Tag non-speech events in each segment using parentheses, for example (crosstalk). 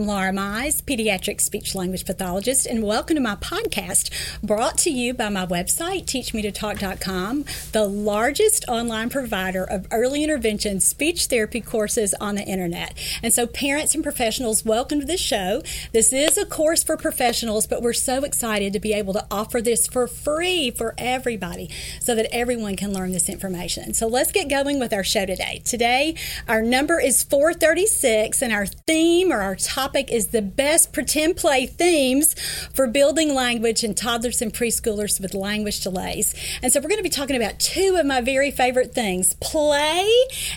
I'm Laura Mize, pediatric speech language pathologist, and welcome to my podcast brought to you by my website, teachmetotalk.com, the largest online provider of early intervention speech therapy courses on the internet. And so, parents and professionals, welcome to the show. This is a course for professionals, but we're so excited to be able to offer this for free for everybody so that everyone can learn this information. So, let's get going with our show today. Today, our number is 436, and our theme or our topic is the best pretend play themes for building language in toddlers and preschoolers with language delays. And so we're going to be talking about two of my very favorite things play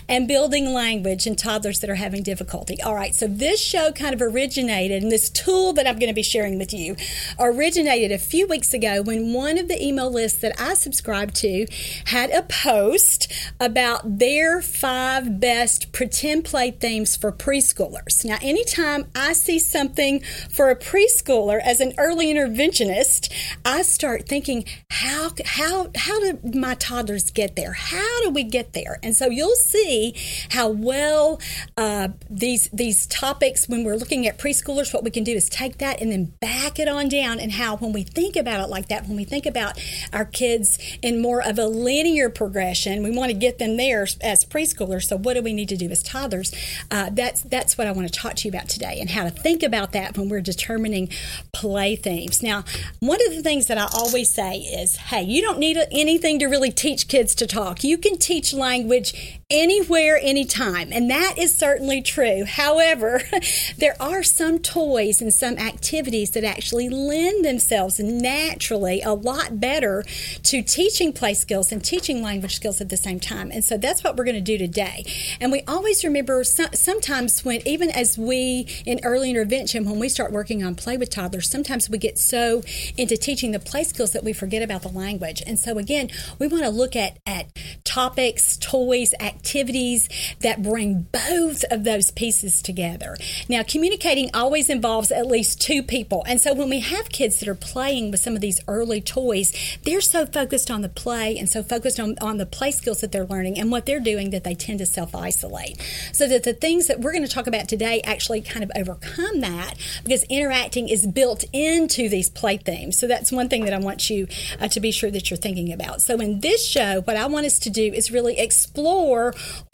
and building language in toddlers that are having difficulty. All right, so this show kind of originated, and this tool that I'm going to be sharing with you originated a few weeks ago when one of the email lists that I subscribed to had a post about their five best pretend play themes for preschoolers. Now, anytime I see something for a preschooler as an early interventionist, I start thinking, how how how do my toddlers get there? How do we get there? And so you'll see how well uh, these these topics when we're looking at preschoolers, what we can do is take that and then back it on down, and how when we think about it like that, when we think about our kids in more of a linear progression, we want to get them there as preschoolers. So what do we need to do as toddlers? Uh, that's that's what I want to talk to you about today and how to think about that when we're determining play themes. Now, one of the things that I always say is hey, you don't need anything to really teach kids to talk. You can teach language anywhere, anytime. And that is certainly true. However, (laughs) there are some toys and some activities that actually lend themselves naturally a lot better to teaching play skills and teaching language skills at the same time. And so that's what we're going to do today. And we always remember sometimes when, even as we in early intervention, when we start working on play with toddlers, sometimes we get so into teaching the play skills that we forget about the language. And so again, we want to look at, at topics, toys, activities activities that bring both of those pieces together. Now, communicating always involves at least two people. And so when we have kids that are playing with some of these early toys, they're so focused on the play and so focused on, on the play skills that they're learning and what they're doing that they tend to self isolate. So that the things that we're going to talk about today actually kind of overcome that because interacting is built into these play themes. So that's one thing that I want you uh, to be sure that you're thinking about. So in this show, what I want us to do is really explore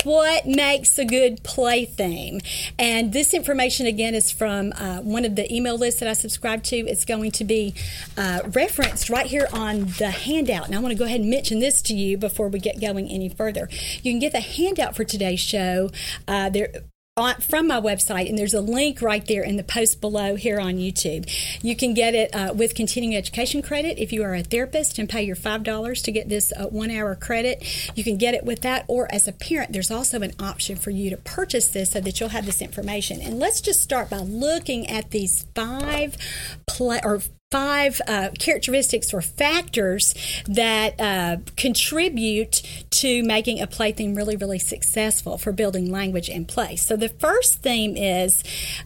what makes a good play theme. And this information, again, is from uh, one of the email lists that I subscribe to. It's going to be uh, referenced right here on the handout. And I want to go ahead and mention this to you before we get going any further. You can get the handout for today's show. Uh, there from my website, and there's a link right there in the post below here on YouTube. You can get it uh, with continuing education credit if you are a therapist and pay your $5 to get this uh, one hour credit. You can get it with that, or as a parent, there's also an option for you to purchase this so that you'll have this information. And let's just start by looking at these five play or five uh, characteristics or factors that uh, contribute to making a play theme really, really successful for building language and play. So, the first theme is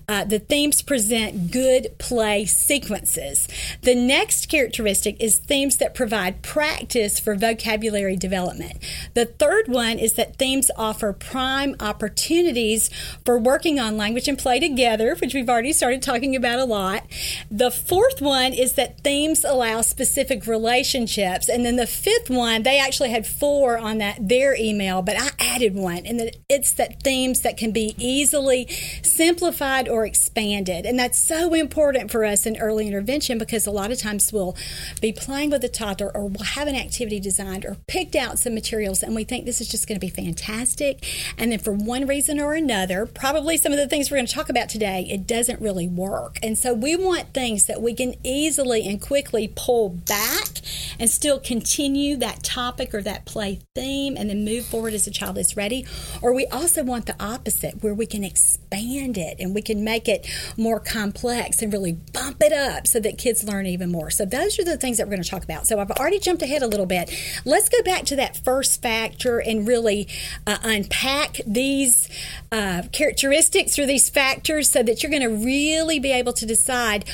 uh, the themes present good play sequences. The next characteristic is themes that provide practice for vocabulary development. The third one is that themes offer prime opportunities for working on language and play together, which we've already started talking about a lot. The fourth one is that themes allow specific relationships. And then the fifth one, they actually had four on that their email, but I added one, and it's that themes that can be easily simplified or expanded. And that's so important for us in early intervention because a lot of times we'll be playing with a toddler or we'll have an activity designed or picked out some materials and we think this is just going to be fantastic. And then for one reason or another, probably some of the things we're going to talk about today, it doesn't really work. And so we want things that we can easily and quickly pull back and still continue that topic or that play theme and then move forward as the child is ready. Or we also want the opposite where we can expand it and we can make it more complex and really bump it up so that kids learn even more. So those are the things that we're going to talk about. So I've already jumped ahead a little bit. Let's go back to that first factor and really uh, unpack these uh, characteristics or these factors so that you're going to really be able to decide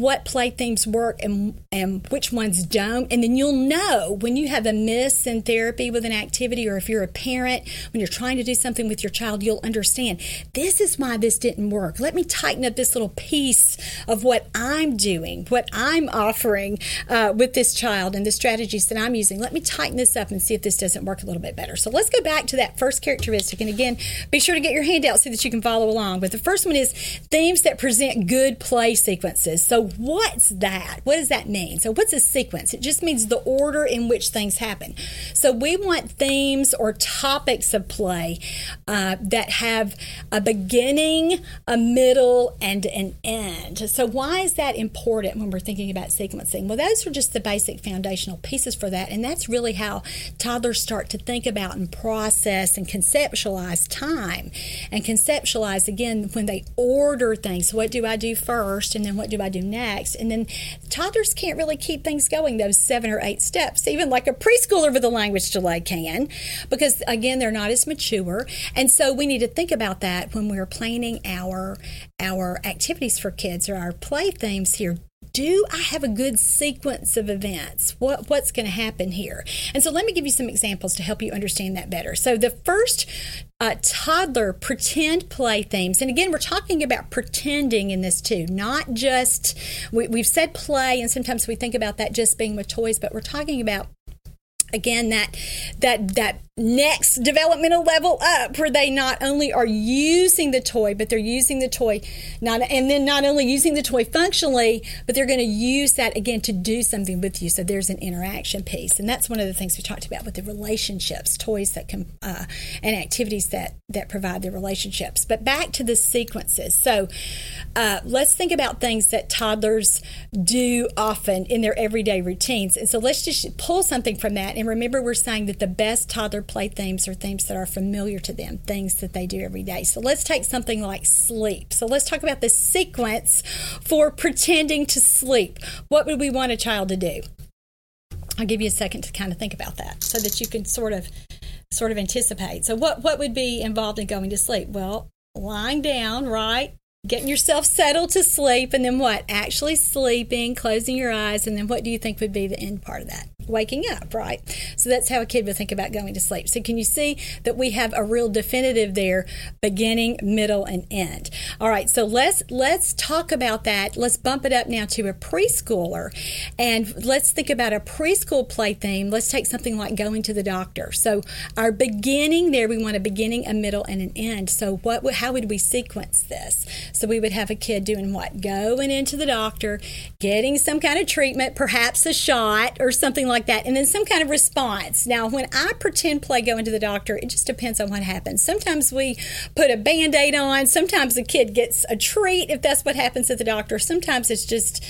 what play themes work and, and which ones don't. And then you'll know when you have a miss in therapy with an activity, or if you're a parent, when you're trying to do something with your child, you'll understand this is why this didn't work. Let me tighten up this little piece of what I'm doing, what I'm offering uh, with this child, and the strategies that I'm using. Let me tighten this up and see if this doesn't work a little bit better. So let's go back to that first characteristic. And again, be sure to get your handout so that you can follow along. But the first one is themes that present good play sequences. So, what's that? What does that mean? So, what's a sequence? It just means the order in which things happen. So, we want themes or topics of play uh, that have a beginning, a middle, and an end. So, why is that important when we're thinking about sequencing? Well, those are just the basic foundational pieces for that. And that's really how toddlers start to think about and process and conceptualize time and conceptualize again when they order things. What do I do first? And then what do I do next? And then toddlers can't really keep things going, those seven or eight steps, even like a preschooler with a language delay can, because again, they're not as mature. And so we need to think about that when we're planning our our activities for kids or our play themes here do I have a good sequence of events? What what's going to happen here? And so let me give you some examples to help you understand that better. So the first uh, toddler pretend play themes, and again, we're talking about pretending in this too, not just we, we've said play, and sometimes we think about that just being with toys, but we're talking about again that that that next developmental level up where they not only are using the toy but they're using the toy not and then not only using the toy functionally but they're going to use that again to do something with you. So there's an interaction piece. And that's one of the things we talked about with the relationships toys that can uh, and activities that that provide the relationships. But back to the sequences. So uh, let's think about things that toddlers do often in their everyday routines. And so let's just pull something from that and remember, we're saying that the best toddler play themes are themes that are familiar to them, things that they do every day. So let's take something like sleep. So let's talk about the sequence for pretending to sleep. What would we want a child to do? I'll give you a second to kind of think about that so that you can sort of sort of anticipate. So what what would be involved in going to sleep? Well, lying down, right? Getting yourself settled to sleep and then what? Actually sleeping, closing your eyes and then what do you think would be the end part of that? waking up, right? So that's how a kid would think about going to sleep. So can you see that we have a real definitive there, beginning, middle, and end. All right, so let's let's talk about that. Let's bump it up now to a preschooler, and let's think about a preschool play theme. Let's take something like going to the doctor. So our beginning there, we want a beginning, a middle, and an end. So what? How would we sequence this? So we would have a kid doing what? Going into the doctor, getting some kind of treatment, perhaps a shot or something like that, and then some kind of response. Now, when I pretend play going to the doctor, it just depends on what happens. Sometimes we put a band aid on, sometimes the kid gets a treat if that's what happens at the doctor. Sometimes it's just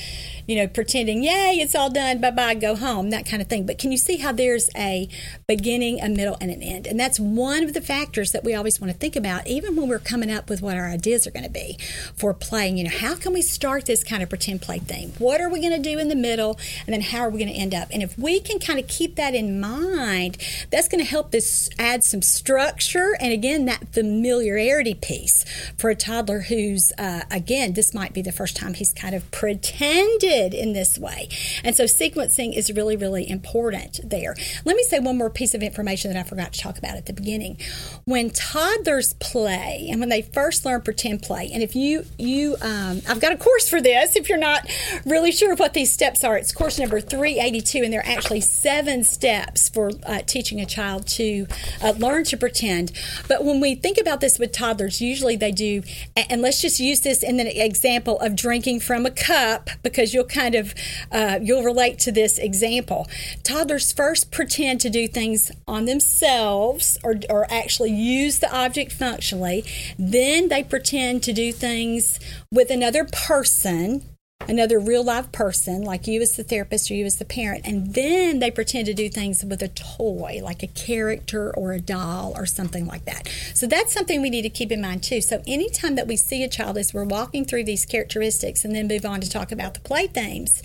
you know, pretending, yay, it's all done, bye bye, go home, that kind of thing. But can you see how there's a beginning, a middle, and an end? And that's one of the factors that we always want to think about, even when we're coming up with what our ideas are going to be for playing. You know, how can we start this kind of pretend play thing? What are we going to do in the middle? And then how are we going to end up? And if we can kind of keep that in mind, that's going to help this add some structure and again, that familiarity piece for a toddler who's, uh, again, this might be the first time he's kind of pretended in this way. And so sequencing is really, really important there. Let me say one more piece of information that I forgot to talk about at the beginning. When toddlers play and when they first learn pretend play, and if you, you um, I've got a course for this if you're not really sure what these steps are, it's course number 382, and there are actually seven steps for uh, teaching a child to uh, learn to pretend. But when we think about this with toddlers, usually they do, and let's just use this in the example of drinking from a cup because you'll kind of uh, you'll relate to this example. Toddlers first pretend to do things on themselves or, or actually use the object functionally. Then they pretend to do things with another person another real live person, like you as the therapist or you as the parent, and then they pretend to do things with a toy, like a character or a doll or something like that. So that's something we need to keep in mind too. So anytime that we see a child as we're walking through these characteristics and then move on to talk about the play themes,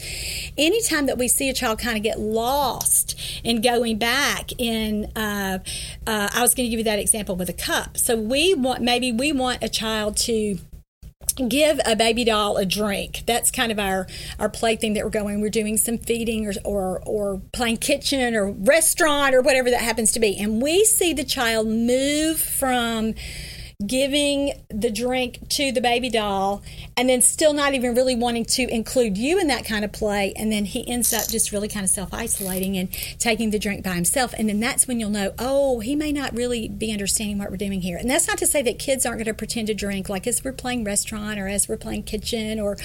anytime that we see a child kind of get lost in going back in, uh, uh, I was going to give you that example with a cup. So we want, maybe we want a child to give a baby doll a drink. That's kind of our our play thing that we're going. We're doing some feeding or or or playing kitchen or restaurant or whatever that happens to be, and we see the child move from giving the drink to the baby doll and then still not even really wanting to include you in that kind of play. And then he ends up just really kind of self-isolating and taking the drink by himself. And then that's when you'll know oh he may not really be understanding what we're doing here. And that's not to say that kids aren't going to pretend to drink like as we're playing restaurant or as we're playing kitchen or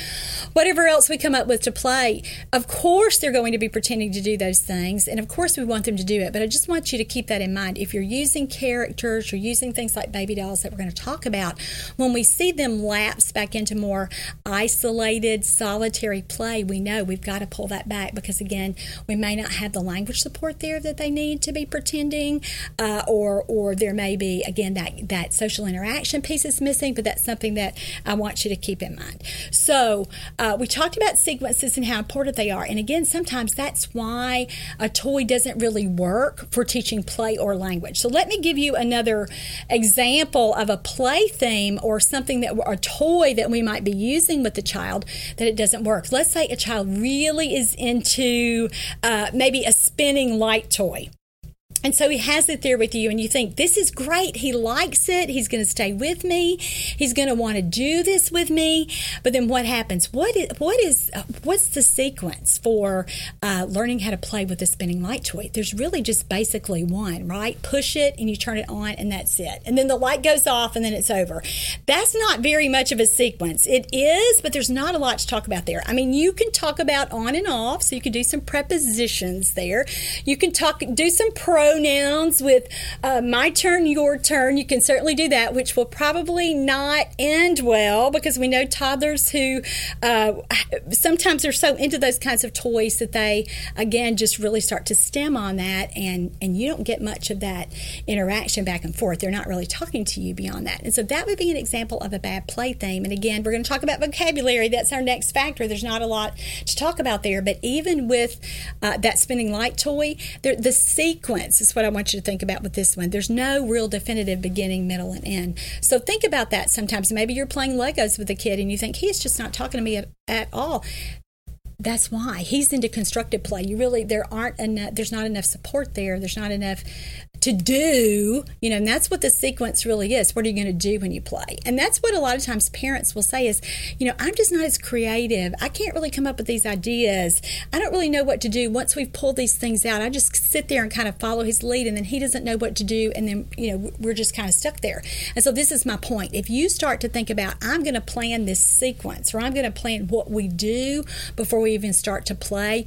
whatever else we come up with to play. Of course they're going to be pretending to do those things and of course we want them to do it. But i just want you to keep that in mind. If you're using characters or using things like baby dolls that we're going to talk about, when we see them lapse back into more isolated, solitary play, we know we've got to pull that back because, again, we may not have the language support there that they need to be pretending, uh, or or there may be again that that social interaction piece is missing. But that's something that I want you to keep in mind. So uh, we talked about sequences and how important they are, and again, sometimes that's why a toy doesn't really work for teaching play or language. So let me give you another example of a play theme or something that a toy that we might be using with the child that it doesn't work. Let's say a child really is into uh, maybe a spinning light toy. And so he has it there with you, and you think, This is great. He likes it. He's going to stay with me. He's going to want to do this with me. But then what happens? What is, what is what's the sequence for uh, learning how to play with a spinning light toy? There's really just basically one, right? Push it and you turn it on, and that's it. And then the light goes off, and then it's over. That's not very much of a sequence. It is, but there's not a lot to talk about there. I mean, you can talk about on and off, so you can do some prepositions there. You can talk, do some pro pronouns with uh, my turn, your turn. You can certainly do that, which will probably not end well because we know toddlers who uh, sometimes are so into those kinds of toys that they, again, just really start to stim on that, and and you don't get much of that interaction back and forth. They're not really talking to you beyond that, and so that would be an example of a bad play theme. And again, we're going to talk about vocabulary. That's our next factor. There's not a lot to talk about there, but even with uh, that spinning light toy, the sequence is what I want you to think about with this one. There's no real definitive beginning, middle, and end. So think about that sometimes. Maybe you're playing Legos with a kid and you think he's just not talking to me at, at all that's why he's into constructive play you really there aren't enough there's not enough support there there's not enough to do, you know, and that's what the sequence really is. What are you going to do when you play? And that's what a lot of times parents will say is, you know, I'm just not as creative. I can't really come up with these ideas. I don't really know what to do. Once we've pulled these things out, I just sit there and kind of follow his lead, and then he doesn't know what to do, and then, you know, we're just kind of stuck there. And so this is my point. If you start to think about, I'm going to plan this sequence, or I'm going to plan what we do before we even start to play,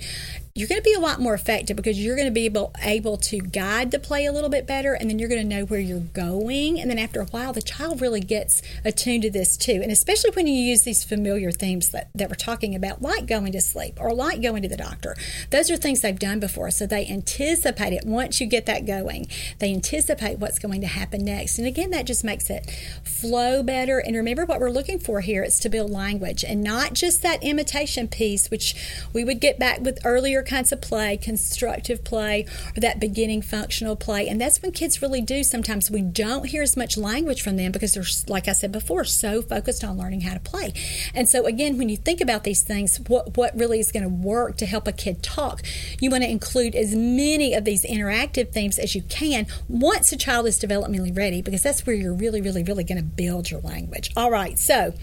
you're going to be a lot more effective because you're going to be able, able to guide the play a little bit better and then you're going to know where you're going and then after a while the child really gets attuned to this too and especially when you use these familiar themes that, that we're talking about like going to sleep or like going to the doctor. Those are things they've done before so they anticipate it once you get that going. They anticipate what's going to happen next and again that just makes it flow better and remember what we're looking for here is to build language and not just that imitation piece which we would get back with earlier kinds of play, constructive play, or that beginning functional play. And that's when kids really do. Sometimes we don't hear as much language from them because they're, like I said before, so focused on learning how to play. And so, again, when you think about these things, what, what really is going to work to help a kid talk, you want to include as many of these interactive themes as you can once a child is developmentally ready, because that's where you're really, really, really going to build your language. All right, so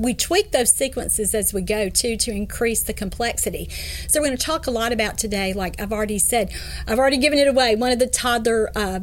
we tweak those sequences as we go too to increase the complexity. So we're going to talk a lot about today, like I've already said, I've already given it away. One of the toddler uh,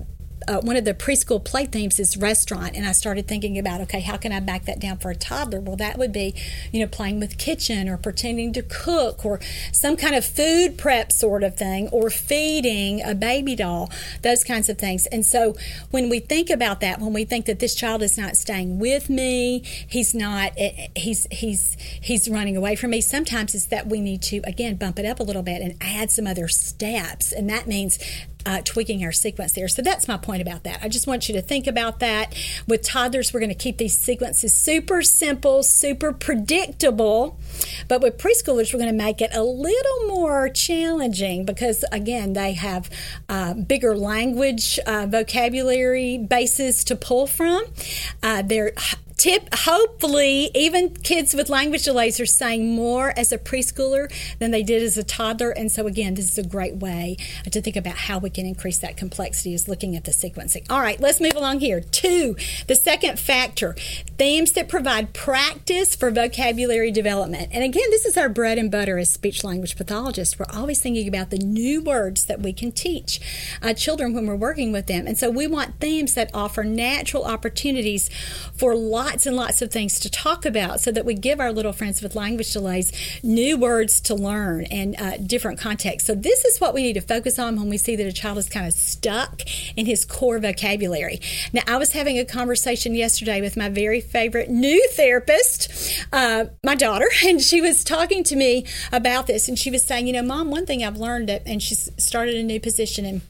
uh, one of the preschool play themes is restaurant, and I started thinking about okay, how can I back that down for a toddler? Well, that would be, you know, playing with kitchen or pretending to cook or some kind of food prep sort of thing or feeding a baby doll, those kinds of things. And so when we think about that, when we think that this child is not staying with me, he's not, eh, eh, he's he's he's running away from me. Sometimes it's that we need to again bump it up a little bit and add some other steps, and that means uh, tweaking our sequence there. So that's my point about that. I just want you to think about that. With toddlers, we're going to keep these sequences super simple, super predictable. But with preschoolers, we're going to make it a little more challenging because, again, they have uh, bigger language, uh, vocabulary bases to pull from. Uh, they're tip hopefully even kids with language delays are saying more as a preschooler than they did as a toddler. And so again this is a great way to think about how we can increase that complexity is looking at the sequencing. All right let's move along here. Two the second factor themes that provide practice for vocabulary development. And again this is our bread and butter as speech language pathologists. We're always thinking about the new words that we can teach uh, children when we're working with them. And so we want themes that offer natural opportunities for and lots of things to talk about so that we give our little friends with language delays new words to learn and uh, different contexts. So, this is what we need to focus on when we see that a child is kind of stuck in his core vocabulary. Now, I was having a conversation yesterday with my very favorite new therapist, uh, my daughter, (laughs) and she was talking to me about this. And she was saying, You know, mom, one thing I've learned, and she's started a new position and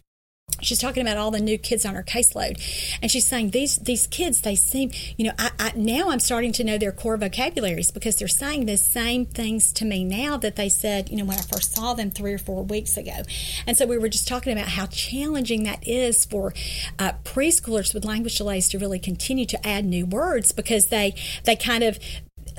she's talking about all the new kids on her caseload. And she's saying these these kids they seem you know I, I, now i'm starting to know their core vocabularies because they're saying the same things to me now that they said you know when i first saw them three or four weeks ago. And so we were just talking about how challenging that is for uh, preschoolers with language delays to really continue to add new words because they they kind of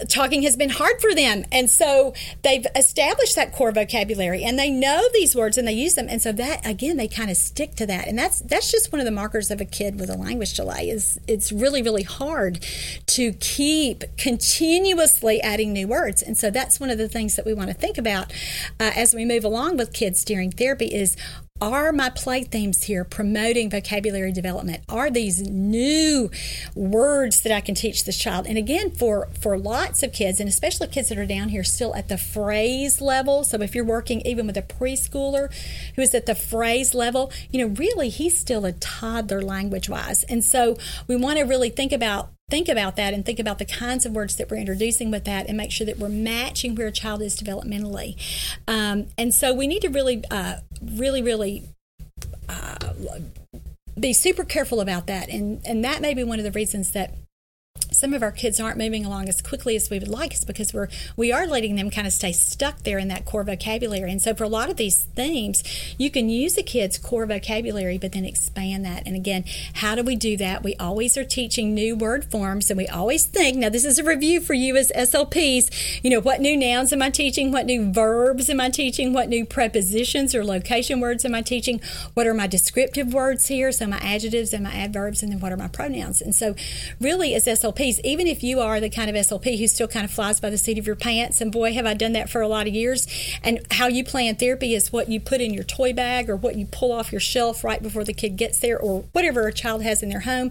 talking has been hard for them. And so they've established that core vocabulary and they know these words and they use them. And so that again they kind of stick to that. And that's that's just one of the markers of a kid with a language delay is it's really, really hard to keep continuously adding new words. And so that's one of the things that we want to think about uh, as we move along with kids during therapy is are my play themes here promoting vocabulary development? Are these new words that I can teach this child? And again, for for lots of kids, and especially kids that are down here still at the phrase level. So if you're working even with a preschooler who is at the phrase level, you know, really he's still a toddler language wise. And so we want to really think about think about that and think about the kinds of words that we're introducing with that and make sure that we're matching where a child is developmentally. Um, and so we need to really, uh, really, really. Uh, be super careful about that and and that may be one of the reasons that some of our kids aren't moving along as quickly as we would like is because we're we are letting them kind of stay stuck there in that core vocabulary. And so for a lot of these themes you can use a kid's core vocabulary but then expand that. And again how do we do that? We always are teaching new word forms and we always think now this is a review for you as slps you know what new nouns am i teaching? What new verbs am i teaching? What new prepositions or location words am i teaching? What are my descriptive words here? So my adjectives and my adverbs and then what are my pronouns? And so really as slps SLPs, even if you are the kind of SLP who still kind of flies by the seat of your pants, and boy, have I done that for a lot of years. And how you plan therapy is what you put in your toy bag or what you pull off your shelf right before the kid gets there or whatever a child has in their home.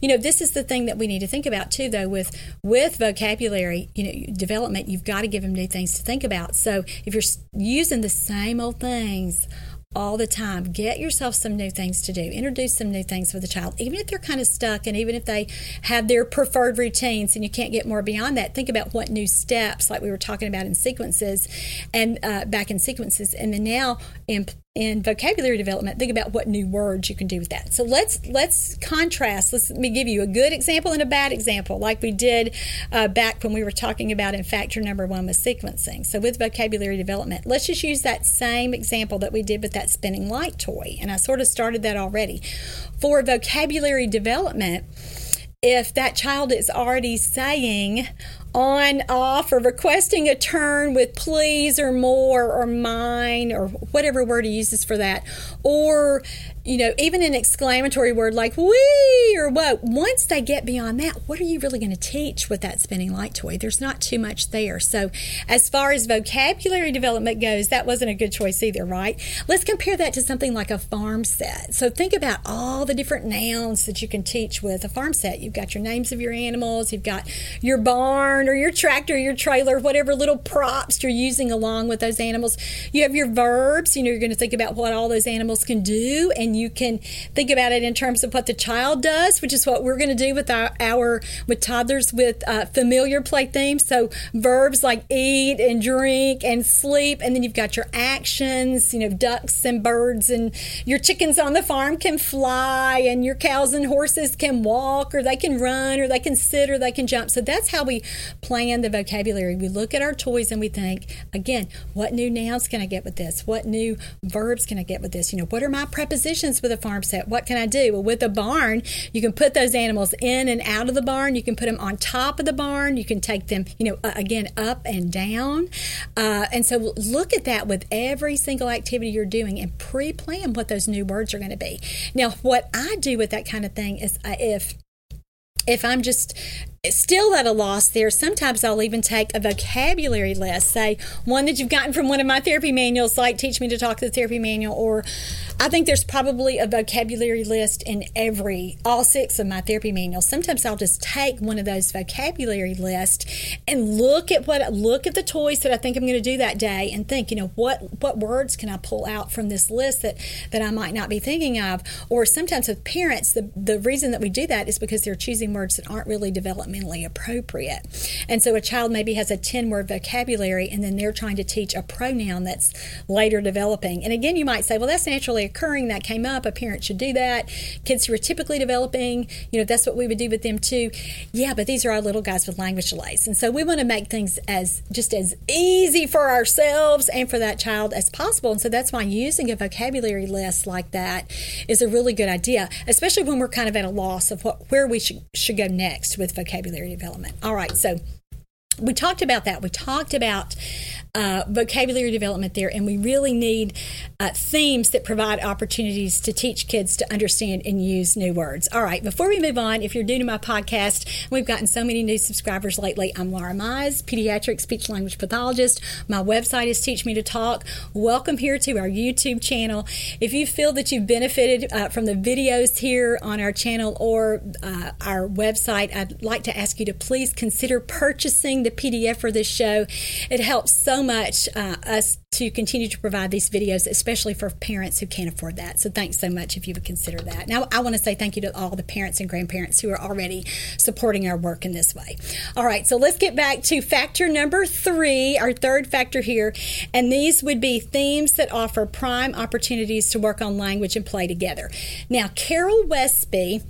You know, this is the thing that we need to think about too, though, with with vocabulary, you know, development, you've got to give them new things to think about. So if you're using the same old things all the time. Get yourself some new things to do. Introduce some new things with the child, even if they're kind of stuck and even if they have their preferred routines and you can't get more beyond that. Think about what new steps, like we were talking about in sequences and uh, back in sequences, and then now in in vocabulary development, think about what new words you can do with that. So let's let's contrast. Let's, let me give you a good example and a bad example, like we did uh, back when we were talking about in factor number one with sequencing. So with vocabulary development, let's just use that same example that we did with that spinning light toy, and I sort of started that already. For vocabulary development, if that child is already saying on, off, or requesting a turn with please or more or mine or whatever word he uses for that, or you know, even an exclamatory word like we or what, once they get beyond that, what are you really going to teach with that spinning light toy? There's not too much there. So, as far as vocabulary development goes, that wasn't a good choice either, right? Let's compare that to something like a farm set. So, think about all the different nouns that you can teach with a farm set. You've got your names of your animals, you've got your barn or your tractor, your trailer, whatever little props you're using along with those animals. You have your verbs, you know, you're going to think about what all those animals can do and you can think about it in terms of what the child does, which is what we're going to do with our, our with toddlers with uh, familiar play themes. So verbs like eat and drink and sleep, and then you've got your actions. You know, ducks and birds and your chickens on the farm can fly, and your cows and horses can walk, or they can run, or they can sit, or they can jump. So that's how we plan the vocabulary. We look at our toys and we think, again, what new nouns can I get with this? What new verbs can I get with this? You know, what are my prepositions with a farm set? What can I do? Well, with a barn, you can put those animals in and out of the barn. You can put them on top of the barn. You can take them, you know, again, up and down. Uh, and so look at that with every single activity you're doing and pre plan what those new words are going to be. Now, what I do with that kind of thing is uh, if if I'm just still at a loss there, sometimes I'll even take a vocabulary list, say one that you've gotten from one of my therapy manuals, like Teach Me to Talk the Therapy Manual, or I think there's probably a vocabulary list in every, all six of my therapy manuals. Sometimes I'll just take one of those vocabulary lists and look at what, look at the toys that I think I'm going to do that day and think, you know, what, what words can I pull out from this list that, that I might not be thinking of? Or sometimes with parents, the, the reason that we do that is because they're choosing words that aren't really appropriate. And so a child maybe has a 10 word vocabulary and then they're trying to teach a pronoun that's later developing. And again, you might say, well, that's naturally occurring. That came up. A parent should do that. Kids who are typically developing, you know, that's what we would do with them too. Yeah, but these are our little guys with language delays. And so we want to make things as just as easy for ourselves and for that child as possible. And so that's why using a vocabulary list like that is a really good idea, especially when we're kind of at a loss of what where we should, should go next with vocabulary development. All right, so we talked about that. We talked about uh, vocabulary development there, and we really need uh, themes that provide opportunities to teach kids to understand and use new words. All right, before we move on, if you're new to my podcast, we've gotten so many new subscribers lately. I'm Laura Mize, pediatric speech language pathologist. My website is Teach Me to Talk. Welcome here to our YouTube channel. If you feel that you've benefited uh, from the videos here on our channel or uh, our website, I'd like to ask you to please consider purchasing the PDF for this show. It helps so much uh, us to continue to provide these videos, especially for parents who can't afford that. So thanks so much if you would consider that. Now, I want to say thank you to all the parents and grandparents who are already supporting our work in this way. All right, so let's get back to factor number three, our third factor here. And these would be themes that offer prime opportunities to work on language and play together. Now, Carol Westby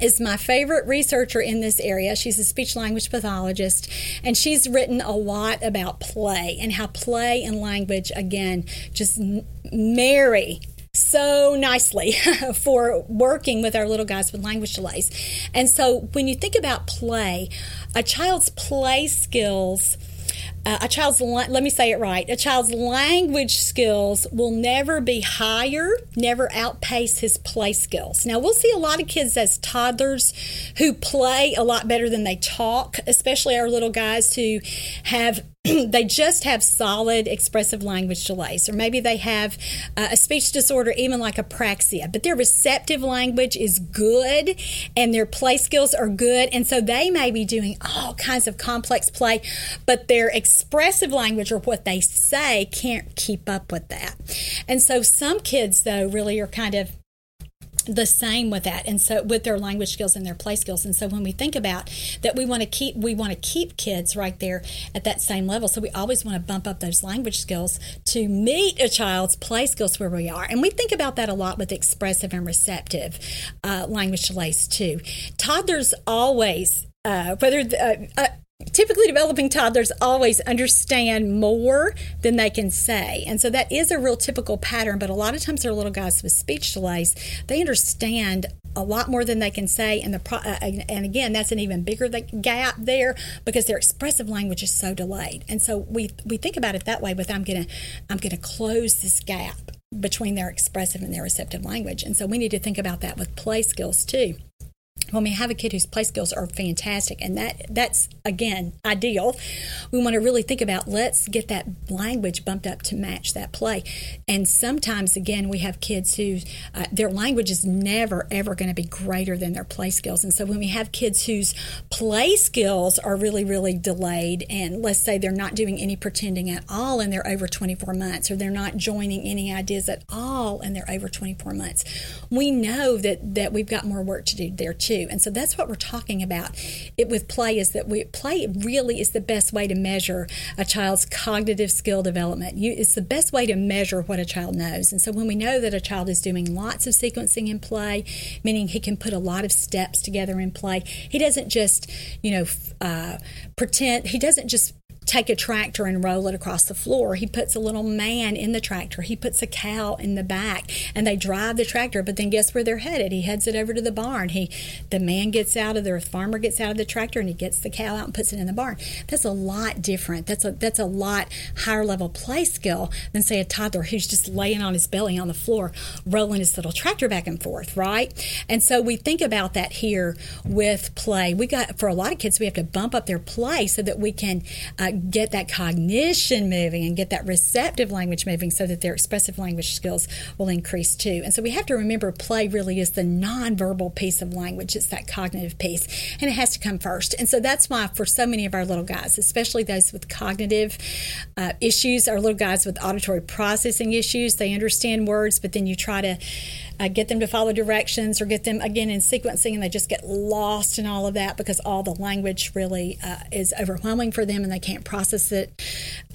is my favorite researcher in this area. She's a speech language pathologist, and she's written a lot about play and how play and language, again, just marry so nicely (laughs) for working with our little guys with language delays. And so when you think about play, a child's play skills uh, a child's let me say it right. A child's language skills will never be higher never outpace his play skills. Now we'll see a lot of kids as toddlers who play a lot better than they talk especially our little guys who have (clears throat) they just have solid expressive language delays, or maybe they have uh, a speech disorder, even like apraxia, but their receptive language is good and their play skills are good. And so they may be doing all kinds of complex play, but their expressive language or what they say can't keep up with that. And so some kids, though, really are kind of the same with that and so with their language skills and their play skills. And so when we think about that we want to keep we want to keep kids right there at that same level. So we always want to bump up those language skills to meet a child's play skills where we are. And we think about that a lot with expressive and receptive uh, language delays too. Toddlers always uh, whether uh, uh typically developing toddlers always understand more than they can say. And so that is a real typical pattern but a lot of times they're little guys with speech delays. They understand a lot more than they can say and the pro- uh, and again that's an even bigger gap there because their expressive language is so delayed. And so we we think about it that way with i'm gonna i'm gonna close this gap between their expressive and their receptive language. And so we need to think about that with play skills too when we have a kid whose play skills are fantastic and that that's again ideal. We want to really think about let's get that language bumped up to match that play. And sometimes again we have kids who uh, their language is never ever going to be greater than their play skills. And so when we have kids whose play skills are really really delayed and let's say they're not doing any pretending at all and they're over 24 months or they're not joining any ideas at all and they're over 24 months we know that that we've got more work to do. There too. And so that's what we're talking about. It with play is that we play really is the best way to measure a child's cognitive skill development. You, it's the best way to measure what a child knows. And so when we know that a child is doing lots of sequencing in play, meaning he can put a lot of steps together in play, he doesn't just, you know, uh, pretend, he doesn't just take a tractor and roll it across the floor. He puts a little man in the tractor. He puts a cow in the back and they drive the tractor, but then guess where they're headed? He heads it over to the barn. He the man gets out of there, the farmer gets out of the tractor and he gets the cow out and puts it in the barn. That's a lot different. That's a that's a lot higher level play skill than say a toddler who's just laying on his belly on the floor rolling his little tractor back and forth, right? And so we think about that here with play. We got for a lot of kids we have to bump up their play so that we can uh, get that cognition moving and get that receptive language moving so that their expressive language skills will increase too. And so we have to remember play really is the nonverbal piece of language. It's that cognitive piece and it has to come first. And so that's why for so many of our little guys, especially those with cognitive uh, issues, our little guys with auditory processing issues, they understand words, but then you try to get them to follow directions or get them again in sequencing and they just get lost in all of that because all the language really uh, is overwhelming for them and they can't process it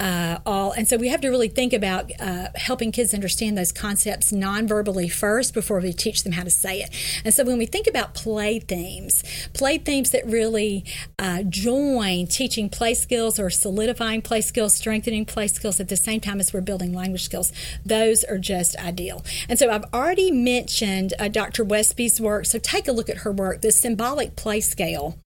uh, all. And so we have to really think about uh, helping kids understand those concepts non-verbally first before we teach them how to say it. And so when we think about play themes, play themes that really uh, join teaching play skills or solidifying play skills, strengthening play skills at the same time as we're building language skills, those are just ideal. And so I've already mentioned mentioned uh, Dr. Westby's work, so take a look at her work. The symbolic play scale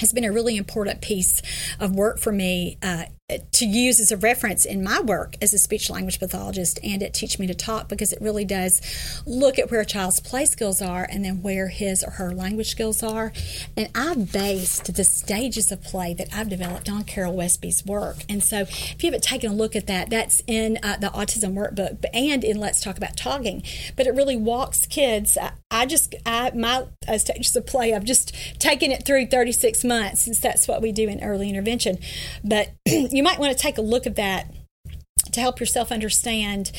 has been a really important piece of work for me uh, to use as a reference in my work as a speech language pathologist and at Teach Me to Talk because it really does look at where a child's play skills are and then where his or her language skills are. And I've based the stages of play that I've developed on Carol Westby's work. And so if you haven't taken a look at that, that's in uh, the autism workbook and in Let's Talk About Talking. But it really walks kids. I, I just, I, my uh, stages of play, I've just taken it through 36 months since that's what we do in early intervention. But (clears throat) you you might want to take a look at that to help yourself understand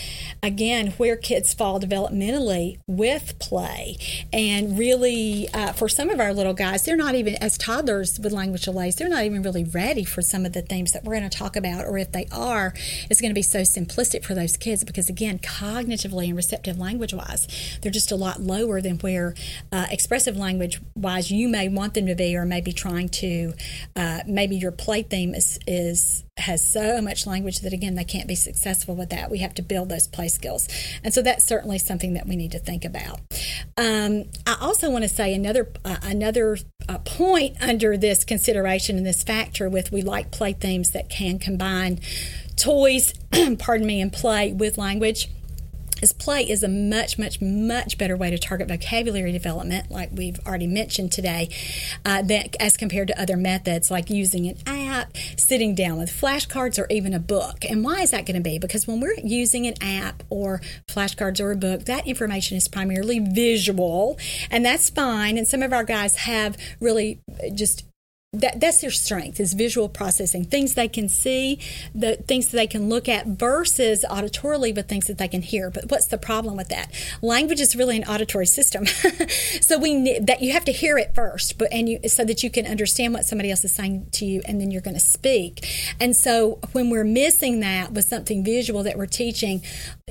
again where kids fall developmentally with play. And really uh, for some of our little guys they're not even as toddlers with language delays they're not even really ready for some of the themes that we're going to talk about or if they are it's going to be so simplistic for those kids because again cognitively and receptive language wise they're just a lot lower than where uh, expressive language wise you may want them to be or maybe trying to uh, maybe your play theme is, is has so much language that again they can't be successful with that we have to build those play skills. And so that's certainly something that we need to think about. Um, i also want to say another uh, another uh, point under this consideration and this factor with we like play themes that can combine toys (clears throat) pardon me and play with language is play is a much, much, much better way to target vocabulary development, like we've already mentioned today, uh, that, as compared to other methods like using an app, sitting down with flashcards, or even a book. And why is that going to be? Because when we're using an app or flashcards or a book, that information is primarily visual, and that's fine. And some of our guys have really just that, that's their strength is visual processing. Things they can see the things that they can look at versus auditorily but things that they can hear. But what's the problem with that? Language is really an auditory system. (laughs) So we that you have to hear it first but and you so that you can understand what somebody else is saying to you and then you're going to speak. And so when we're missing that with something visual that we're teaching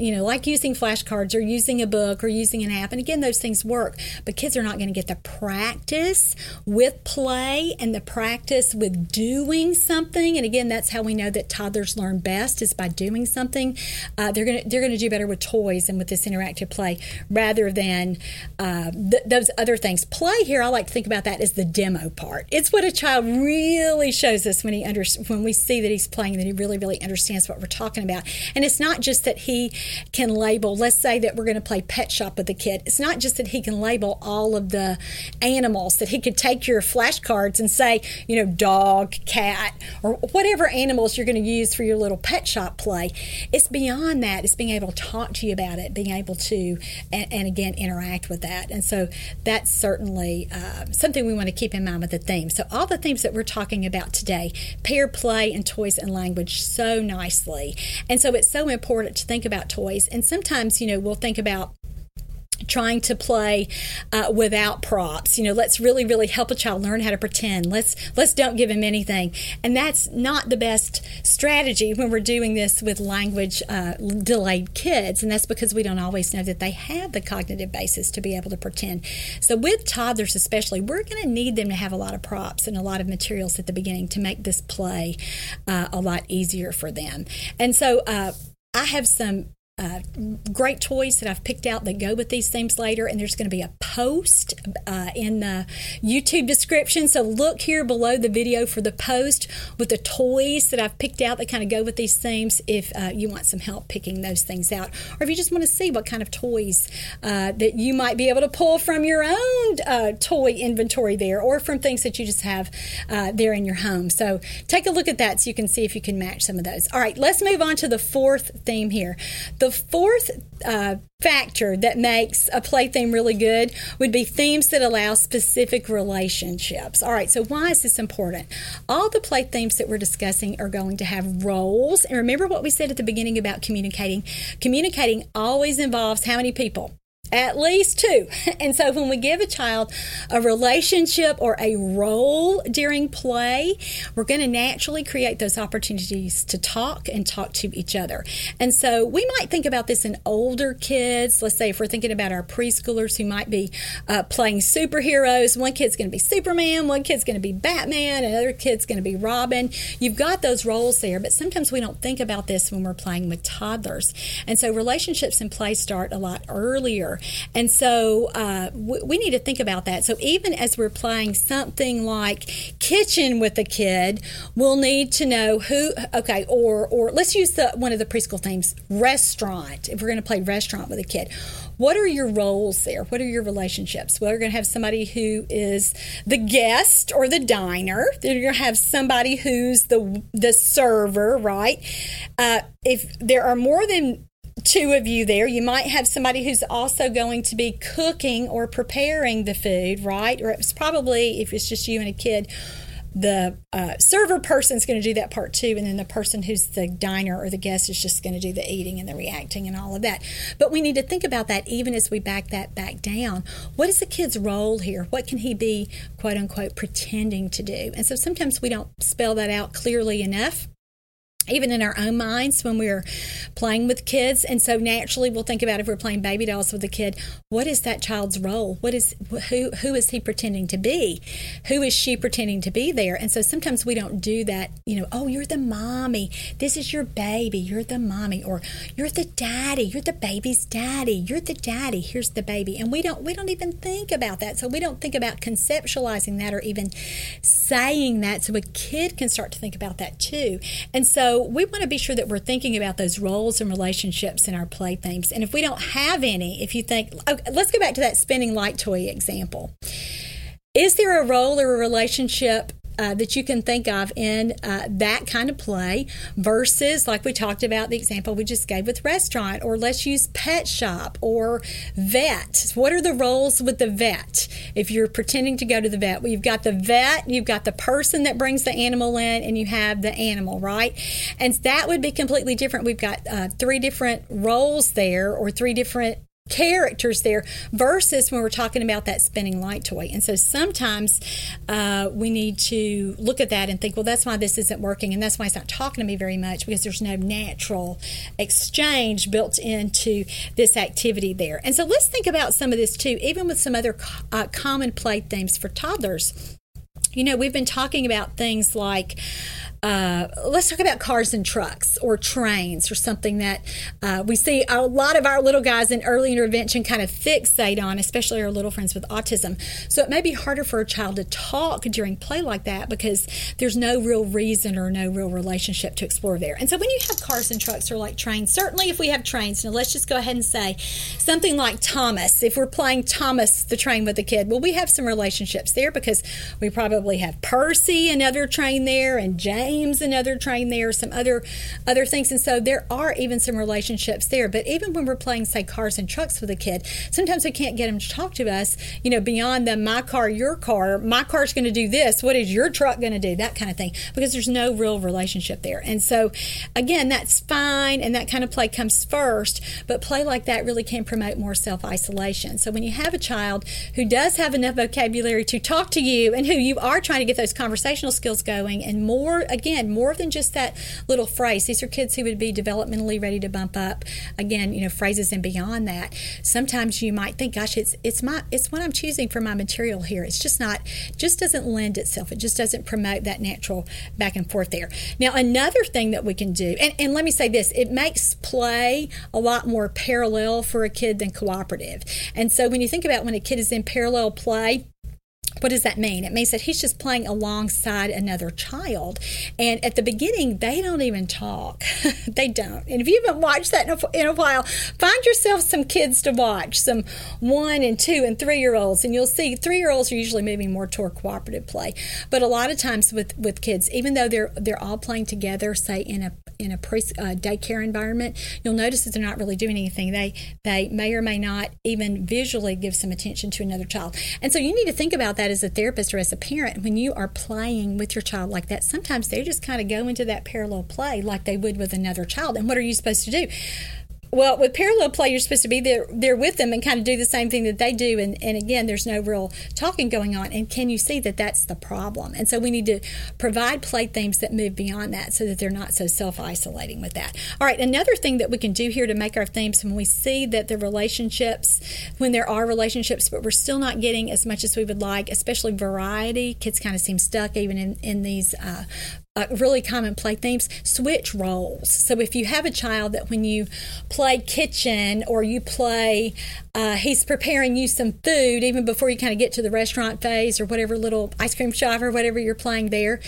you know like using flashcards or using a book or using an app and again those things work but kids are not going to get the practice with play and the practice with doing something, and again, that's how we know that toddlers learn best is by doing something. Uh, they're gonna they're gonna do better with toys and with this interactive play rather than uh, th- those other things. Play here, I like to think about that as the demo part. It's what a child really shows us when he under when we see that he's playing that he really really understands what we're talking about. And it's not just that he can label. Let's say that we're going to play pet shop with the kid. It's not just that he can label all of the animals that he could take your flashcards and say you know, dog, cat, or whatever animals you're going to use for your little pet shop play. It's beyond that. It's being able to talk to you about it, being able to, and, and again, interact with that. And so that's certainly uh, something we want to keep in mind with the theme. So all the themes that we're talking about today pair play and toys and language so nicely. And so it's so important to think about toys. And sometimes, you know, we'll think about trying to play uh, without props. You know, let's really, really help a child learn how to pretend. Let's let's don't give him anything, and that's not the best strategy when we're doing this with language uh, delayed kids, and that's because we don't always know that they have the cognitive basis to be able to pretend. So with toddlers, especially, we're going to need them to have a lot of props and a lot of materials at the beginning to make this play uh, a lot easier for them. And so. Uh, I have some uh, great toys that I've picked out that go with these themes later, and there's going to be a post uh, in the YouTube description. So look here below the video for the post with the toys that I've picked out that kind of go with these themes if uh, you want some help picking those things out, or if you just want to see what kind of toys uh, that you might be able to pull from your own uh, toy inventory there, or from things that you just have uh, there in your home. So take a look at that so you can see if you can match some of those. All right, let's move on to the fourth theme here. The the fourth uh, factor that makes a play theme really good would be themes that allow specific relationships. All right, so why is this important? All the play themes that we're discussing are going to have roles. And remember what we said at the beginning about communicating? Communicating always involves how many people? At least two. (laughs) And so when we give a child a relationship or a role during play, we're going to naturally create those opportunities to talk and talk to each other. And so we might think about this in older kids. Let's say if we're thinking about our preschoolers who might be uh, playing superheroes, one kid's going to be Superman, one kid's going to be Batman, another kid's going to be Robin. You've got those roles there, but sometimes we don't think about this when we're playing with toddlers. And so relationships in play start a lot earlier. And so uh, we, need to think about that. So even as we're playing something like kitchen with a kid, we'll need to know who. Okay, or or let's use the one of the preschool themes, restaurant. If we're going to play restaurant with a kid, what are your roles there? What are your relationships? Well, you're going to have somebody who is the guest or the diner. Then you're going to have somebody who's the the server, right? Uh, if there are more than two of you there. You might have somebody who's also going to be cooking or preparing the food, right? Or it's probably, if it's just you and a kid, the uh, server person is going to do that part too, and then the person who's the diner or the guest is just going to do the eating and the reacting and all of that. But we need to think about that even as we back that back down. What is the kid's role here? What can he be, quote unquote, pretending to do? And so sometimes we don't spell that out clearly enough even in our own minds when we're playing with kids. And so naturally we'll think about if we're playing baby dolls with a kid what is that child's role? What is who who is he pretending to be? Who is she pretending to be there? And so sometimes we don't do that you know oh you're the mommy. This is your baby. You're the mommy or you're the daddy. You're the baby's daddy. You're the daddy. Here's the baby. And we don't we don't even think about that. So we don't think about conceptualizing that or even saying that. So a kid can start to think about that too. And so we want to be sure that we're thinking about those roles and relationships in our play themes. And if we don't have any, if you think, okay, let's go back to that spinning light toy example. Is there a role or a relationship uh, that you can think of in uh, that kind of play versus, like we talked about, the example we just gave with restaurant, or let's use pet shop or vet. What are the roles with the vet? If you're pretending to go to the vet, well, you've got the vet, you've got the person that brings the animal in, and you have the animal, right? And that would be completely different. We've got uh, three different roles there, or three different characters there versus when we're talking about that spinning light toy. And so sometimes uh, we need to look at that and think, well, that's why this isn't working. And that's why it's not talking to me very much because there's no natural exchange built into this activity there. And so let's think about some of this too, even with some other uh, common play themes for toddlers. You know, we've been talking about things like uh, let's talk about cars and trucks or trains or something that uh, we see a lot of our little guys in early intervention kind of fixate on, especially our little friends with autism. So it may be harder for a child to talk during play like that because there's no real reason or no real relationship to explore there. And so when you have cars and trucks or like trains, certainly if we have trains, now let's just go ahead and say something like Thomas. If we're playing Thomas the train with a kid, well, we have some relationships there because we probably have Percy, another train there, and James games and other trained there, some other other things. And so there are even some relationships there. But even when we're playing, say, cars and trucks with a kid, sometimes we can't get them to talk to us, you know, beyond the my car, your car, my car's going to do this. What is your truck going to do? That kind of thing, because there's no real relationship there. And so, again, that's fine. And that kind of play comes first. But play like that really can promote more self isolation. So when you have a child who does have enough vocabulary to talk to you and who you are trying to get those conversational skills going and more, again, more than just that little phrase. These are kids who would be developmentally ready to bump up, again, you know, phrases and beyond that. Sometimes you might think, gosh, it's, it's my, it's what I'm choosing for my material here. It's just not, just doesn't lend itself. It just doesn't promote that natural back and forth there. Now, another thing that we can do, and, and let me say this, it makes play a lot more parallel for a kid than cooperative. And so when you think about when a kid is in parallel play, what does that mean? It means that he's just playing alongside another child. And at the beginning, they don't even talk. (laughs) they don't. And if you haven't watched that in a, in a, while, find yourself some kids to watch, some one and two and three year olds, and you'll see three year olds are usually moving more toward cooperative play. But a lot of times with, with kids, even though they're they're all playing together, say in a in a pre uh, daycare environment, you'll notice that they're not really doing anything. They they may or may not even visually give some attention to another child. And so you need to think about that as a therapist or as a parent when you are playing with your child like that. Sometimes they just kind of go into that parallel play like they would with another child. And what are you supposed to do? Well, with parallel play, you're supposed to be there there with them and kind of do the same thing that they do. And, and again, there's no real talking going on. And can you see that that's the problem? And so we need to provide play themes that move beyond that so that they're not so self isolating with that. All right, another thing that we can do here to make our themes when we see that the relationships, when there are relationships, but we're still not getting as much as we would like, especially variety, kids kind of seem stuck even in, in these uh, uh, really common play themes switch roles so if you have a child that when you play kitchen or you play uh, he's preparing you some food even before you kind of get to the restaurant phase or whatever little ice cream shop or whatever you're playing there.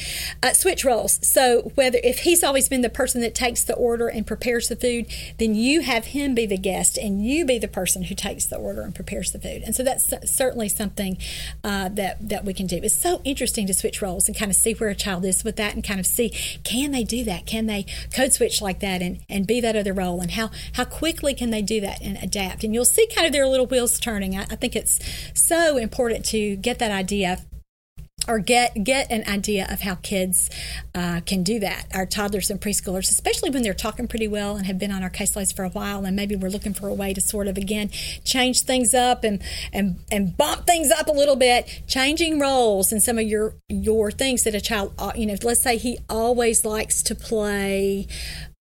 Uh, switch roles. So whether if he's always been the person that takes the order and prepares the food, then you have him be the guest and you be the person who takes the order and prepares the food. And so that's certainly something uh, that that we can do. It's so interesting to switch roles and kind of see where a child is with that and kind of see can they do that? Can they code switch like that and, and be that other role? And how how quickly can they do that and adapt? And you'll see kind of their little wheels turning. I, I think it's so important to get that idea or get get an idea of how kids uh, can do that. Our toddlers and preschoolers, especially when they're talking pretty well and have been on our case caseloads for a while, and maybe we're looking for a way to sort of again change things up and and and bump things up a little bit, changing roles and some of your your things that a child, uh, you know, let's say he always likes to play.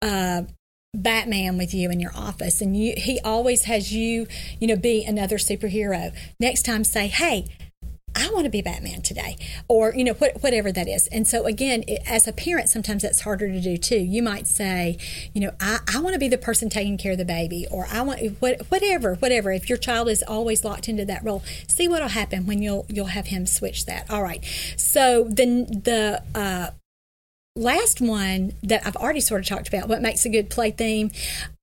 Uh, Batman with you in your office, and you, he always has you, you know, be another superhero. Next time, say, "Hey, I want to be Batman today, or you know, what, whatever that is. And so again, it, as a parent, sometimes that's harder to do too. You might say, you know, I, I want to be the person taking care of the baby, or I want what, whatever, whatever. If your child is always locked into that role, see what'll happen when you'll you'll have him switch that. All right. So then the uh, last one that I've already sort of talked about, what makes a good play theme,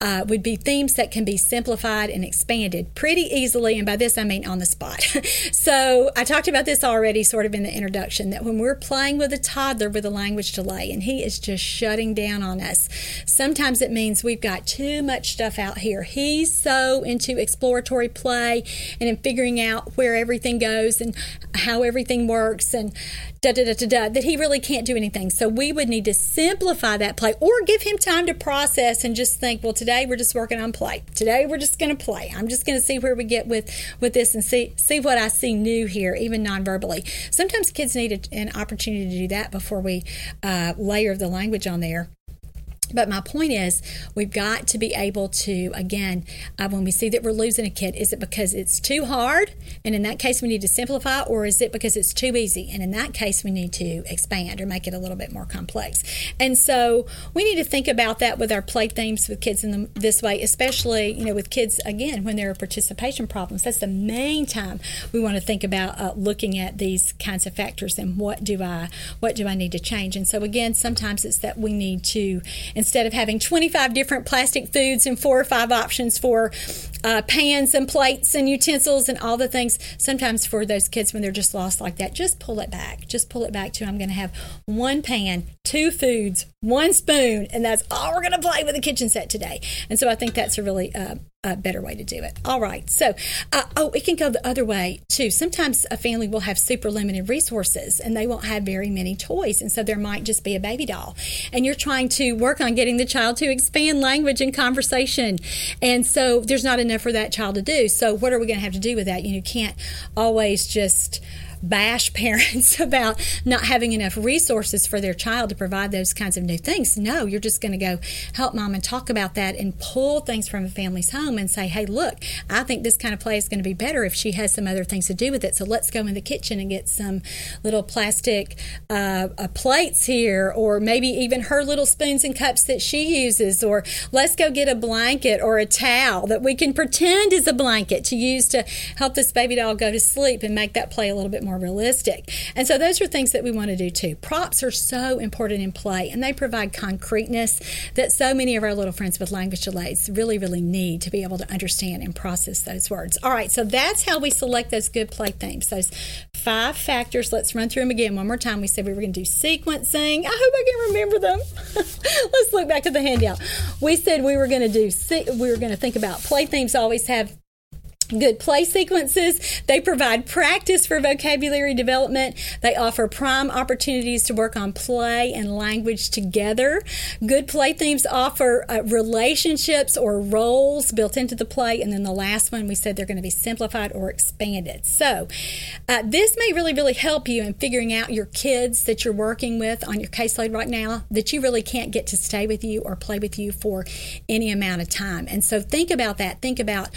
uh, would be themes that can be simplified and expanded pretty easily. And by this, I mean on the spot. (laughs) so I talked about this already sort of in the introduction that when we're playing with a toddler with a language delay and he is just shutting down on us, sometimes it means we've got too much stuff out here. He's so into exploratory play and in figuring out where everything goes and how everything works and da da da da da that he really can't do anything. So we would need to simplify that play or give him time to process and just think, well, today we're just working on play. Today we're just going to play. I'm just going to see where we get with with this and see see what I see new here, even non-verbally. Sometimes kids need a, an opportunity to do that before we uh, layer the language on there. But my point is, we've got to be able to, again, uh, when we see that we're losing a kid, is it because it's too hard? And in that case, we need to simplify, or is it because it's too easy? And in that case, we need to expand or make it a little bit more complex. And so we need to think about that with our play themes with kids in the, this way, especially, you know, with kids, again, when there are participation problems. That's the main time we want to think about uh, looking at these kinds of factors and what do I, what do I need to change? And so, again, sometimes it's that we need to instead of having 25 different plastic foods and four or five options for uh, pans and plates and utensils and all the things. Sometimes for those kids when they're just lost like that, just pull it back. Just pull it back to I'm going to have one pan, two foods, one spoon, and that's all we're going to play with the kitchen set today. And so I think that's a really uh, a better way to do it. All right. So, uh, oh, it can go the other way too. Sometimes a family will have super limited resources and they won't have very many toys. And so there might just be a baby doll. And you're trying to work on getting the child to expand language and conversation. And so there's not enough for that child to do. So, what are we going to have to do with that? You know, you can't always just bash parents (laughs) about not having enough resources for their child to provide those kinds of new things. No, you're just going to go help mom and talk about that and pull things from a family's home and say, hey, look, I think this kind of play is going to be better if she has some other things to do with it. So let's go in the kitchen and get some little plastic uh, uh, plates here, or maybe even her little spoons and cups that she uses, or let's go get a blanket or a towel that we can pretend is a blanket to use to help this baby doll go to sleep and make that play a little bit more realistic. And so those are things that we want to do too. Props are so important in play and they provide concreteness that so many of our little friends with language delays really, really need to be able to understand and process those words. All right, so that's how we select those good play themes. Those five factors. Let's run through them again one more time. We said we were going to do sequencing. I hope I can remember them. (laughs) Let's look back to the handout. We said we were going to do we were going to think about play themes always have good play sequences. They provide practice for vocabulary development. They offer prime opportunities to work on play and language together. Good play themes offer uh, relationships or roles built into the play. And then the last one, we said they're going to be simplified or expanded. So, uh, this may really, really help you in figuring out your kids that you're working with on your caseload right now that you really can't get to stay with you or play with you for any amount of time. And so, think about that. Think about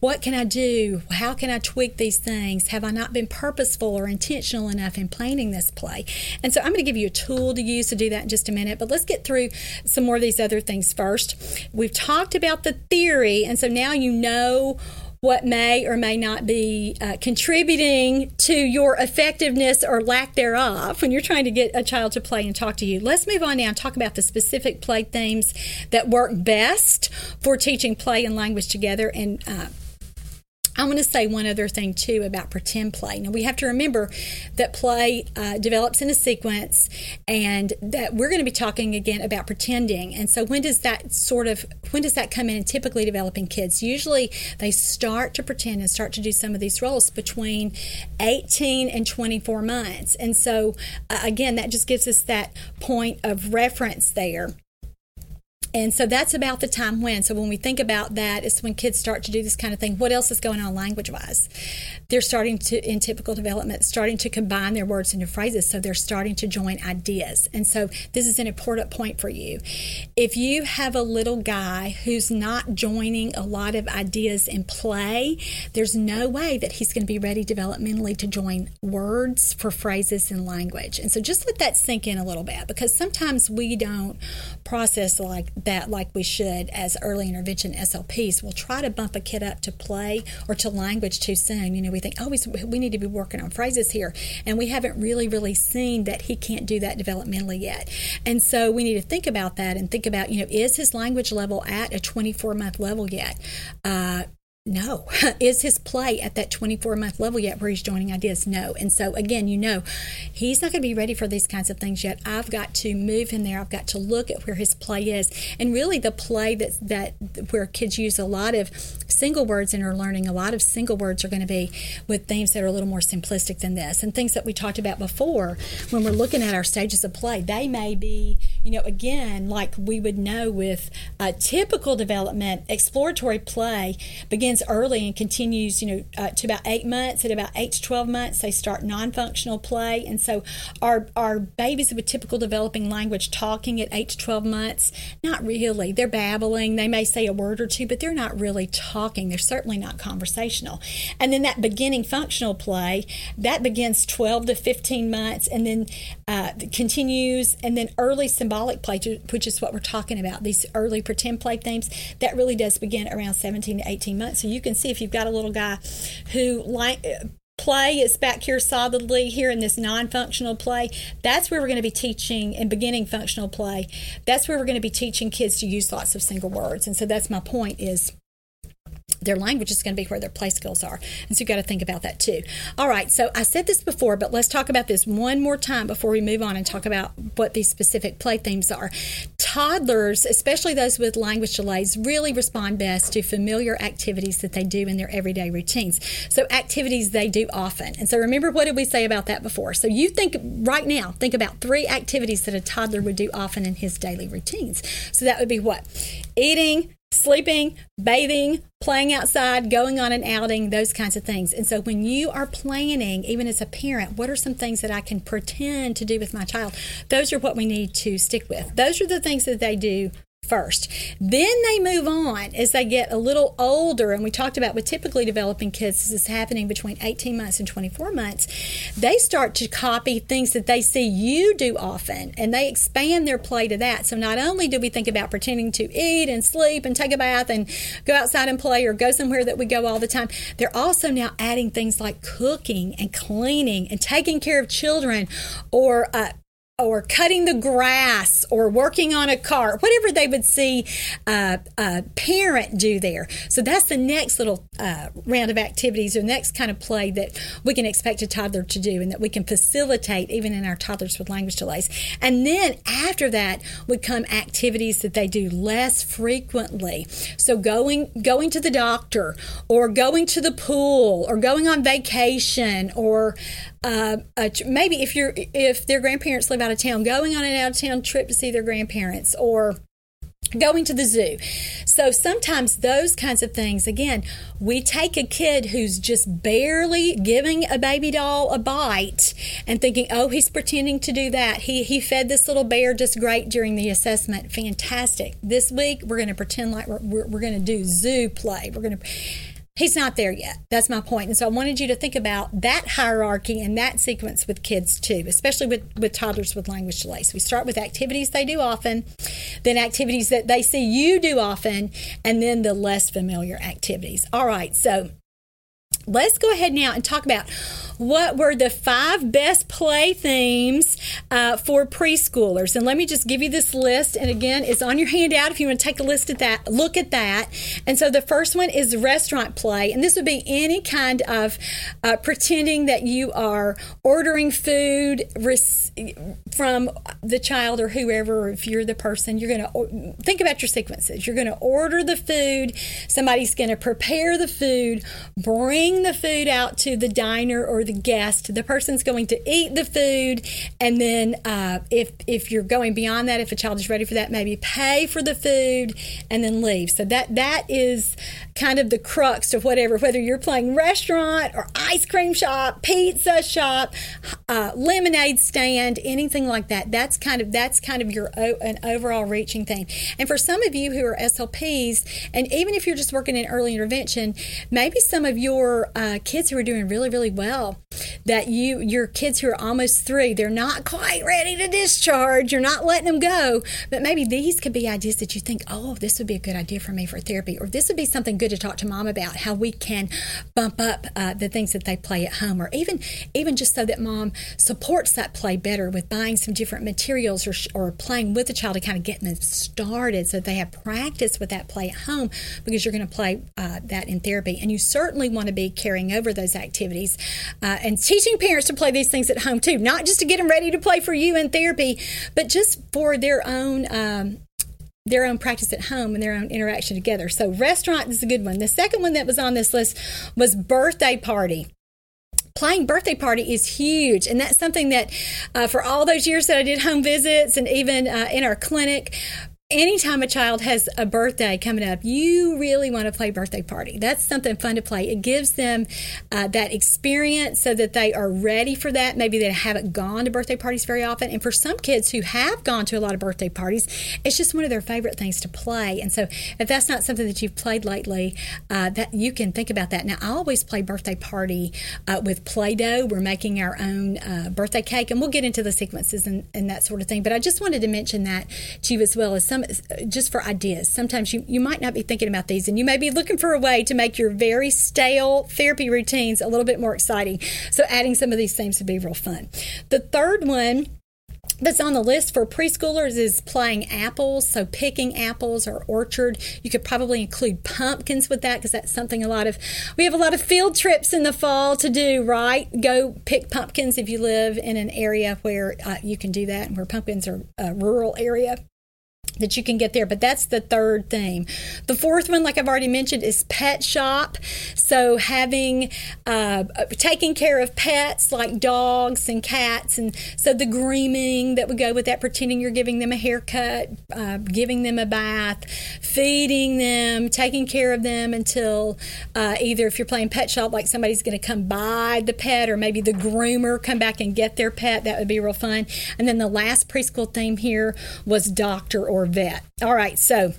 what can I do? How can I tweak these things? Have I not been purposeful or intentional enough in planning this play? And so I'm going to give you a tool to use to do that in just a minute, but let's get through some more of these other things first. We've talked about the theory, and so now you know what may or may not be uh, contributing to your effectiveness or lack thereof when you're trying to get a child to play and talk to you. Let's move on now and talk about the specific play themes that work best for teaching play and language together and uh, I want to say one other thing too about pretend play. Now we have to remember that play uh, develops in a sequence, and that we're going to be talking again about pretending. And so when does that sort of when does that come in and typically developing kids? Usually they start to pretend and start to do some of these roles between 18 and 24 months. And so uh, again, that just gives us that point of reference there. And so that's about the time when. So when we think about that, it's when kids start to do this kind of thing. What else is going on language wise? They're starting to, in typical development, starting to combine their words into phrases. So they're starting to join ideas. And so this is an important point for you. If you have a little guy who's not joining a lot of ideas in play, there's no way that he's going to be ready developmentally to join words for phrases in language. And so just let that sink in a little bit because sometimes we don't process like that like we should as early intervention SLPs. We'll try to bump a kid up to play or to language too soon. You know, we think, oh, we need to be working on phrases here. And we haven't really, really seen that he can't do that developmentally yet. And so we need to think about that and think about, you know, is his language level at a 24 month level yet? Uh, no. (laughs) Is his play at that 24 month level yet where he's joining ideas? No. And so, again, you know, he's not going to be ready for these kinds of things yet. I've got to move him there. I've got to look at where his play is. And really, the play that, that where kids use a lot of single words and are learning a lot of single words are going to be with themes that are a little more simplistic than this and things that we talked about before when we're looking at our stages of play. They may be, you know, again, like we would know with a typical development, exploratory play begins begins early and continues, you know, uh, to about eight months. At about eight to twelve months, they start non-functional play, and so our our babies with typical developing language talking at eight to twelve months, not really. They're babbling. They may say a word or two, but they're not really talking. They're certainly not conversational. And then that beginning functional play that begins twelve to fifteen months, and then uh, continues, and then early symbolic play, which is what we're talking about. These early pretend play themes that really does begin around seventeen to eighteen months. So you can see if you've got a little guy who like play is back here solidly here in this non-functional play that's where we're going to be teaching and beginning functional play. That's where we're going to be teaching kids to use lots of single words. And so that's my point is their language is going to be where their play skills are. And so you got to think about that too. All right, so I said this before, but let's talk about this one more time before we move on and talk about what these specific play themes are. Toddlers, especially those with language delays, really respond best to familiar activities that they do in their everyday routines. So activities they do often. And so remember what did we say about that before? So you think right now, think about three activities that a toddler would do often in his daily routines. So that would be what? Eating, sleeping, bathing, playing outside, going on an outing, those kinds of things. And so when you are planning, even as a parent, what are some things that I can pretend to do with my child? Those are what we need to stick with. Those are the things that they do first. Then they move on as they get a little older. And we talked about with typically developing kids, this is happening between 18 months and 24 months. They start to copy things that they see you do often and they expand their play to that. So not only do we think about pretending to eat and sleep and take a bath and go outside and play or go somewhere that we go all the time, they're also now adding things like cooking and cleaning and taking care of children or uh, or cutting the grass or working on a car, whatever they would see uh, a parent do there. So that's the next little uh, round of activities or next kind of play that we can expect a toddler to do and that we can facilitate even in our toddlers with language delays. And then after that would come activities that they do less frequently. So going going to the doctor or going to the pool or going on vacation or uh, maybe if you're if their grandparents live out of town, going on an out of town trip to see their grandparents, or going to the zoo. So sometimes those kinds of things, again, we take a kid who's just barely giving a baby doll a bite and thinking, oh, he's pretending to do that. He, he fed this little bear just great during the assessment. Fantastic. This week, we're going to pretend like we're, we're, we're going to do zoo play. We're going to He's not there yet. That's my point. And so I wanted you to think about that hierarchy and that sequence with kids too, especially with, with toddlers with language delays. We start with activities they do often, then activities that they see you do often, and then the less familiar activities. All right, so let's go ahead now and talk about what were the five best play themes uh, for preschoolers. And let me just give you this list. And again, it's on your handout if you want to take a list at that, look at that. And so the first one is restaurant play. And this would be any kind of uh, pretending that you are ordering food from the child or whoever, if you're the person, you're going to think about your sequences. You're going to order the food, somebody's going to prepare the food, bring the food out to the diner or the guest. The person's going to eat the food, and then uh, if if you're going beyond that, if a child is ready for that, maybe pay for the food and then leave. So that that is kind of the crux of whatever, whether you're playing restaurant or ice cream shop, pizza shop, uh, lemonade stand, anything like that. That's kind of that's kind of your an overall reaching thing. And for some of you who are SLPs, and even if you're just working in early intervention, maybe some of your uh, kids who are doing really really well, that you your kids who are almost three, they're not quite ready to discharge. You're not letting them go, but maybe these could be ideas that you think, oh, this would be a good idea for me for therapy, or this would be something good to talk to mom about how we can bump up uh, the things that they play at home, or even even just so that mom supports that play better with buying some different materials or, or playing with the child to kind of get them started so they have practice with that play at home because you're going to play uh, that in therapy, and you certainly want to be carrying over those activities uh, and teaching parents to play these things at home too, not just to get them ready to play for you in therapy, but just for their own um, their own practice at home and their own interaction together. So, restaurant is a good one. The second one that was on this list was birthday party playing birthday party is huge and that's something that uh, for all those years that i did home visits and even uh, in our clinic anytime a child has a birthday coming up, you really want to play birthday party. That's something fun to play. It gives them uh, that experience so that they are ready for that. Maybe they haven't gone to birthday parties very often. And for some kids who have gone to a lot of birthday parties, it's just one of their favorite things to play. And so if that's not something that you've played lately, uh, that you can think about that. Now, I always play birthday party uh, with Play-Doh. We're making our own uh, birthday cake, and we'll get into the sequences and, and that sort of thing. But I just wanted to mention that to you as well as some just for ideas. Sometimes you, you might not be thinking about these and you may be looking for a way to make your very stale therapy routines a little bit more exciting. So adding some of these things would be real fun. The third one that's on the list for preschoolers is playing apples, so picking apples or orchard. You could probably include pumpkins with that because that's something a lot of we have a lot of field trips in the fall to do. Right, go pick pumpkins if you live in an area where uh, you can do that and where pumpkins are a rural area that you can get there. But that's the third theme. The fourth one, like I've already mentioned, is pet shop. So having uh, taking care of pets like dogs and cats, and so the grooming that would go with that, pretending you're giving them a haircut, uh, giving them a bath, feeding them, taking care of them until uh, either if you're playing pet shop, like somebody's going to come buy the pet, or maybe the groomer come back and get their pet. That would be real fun. And then the last preschool theme here was doctor or vet. All right, so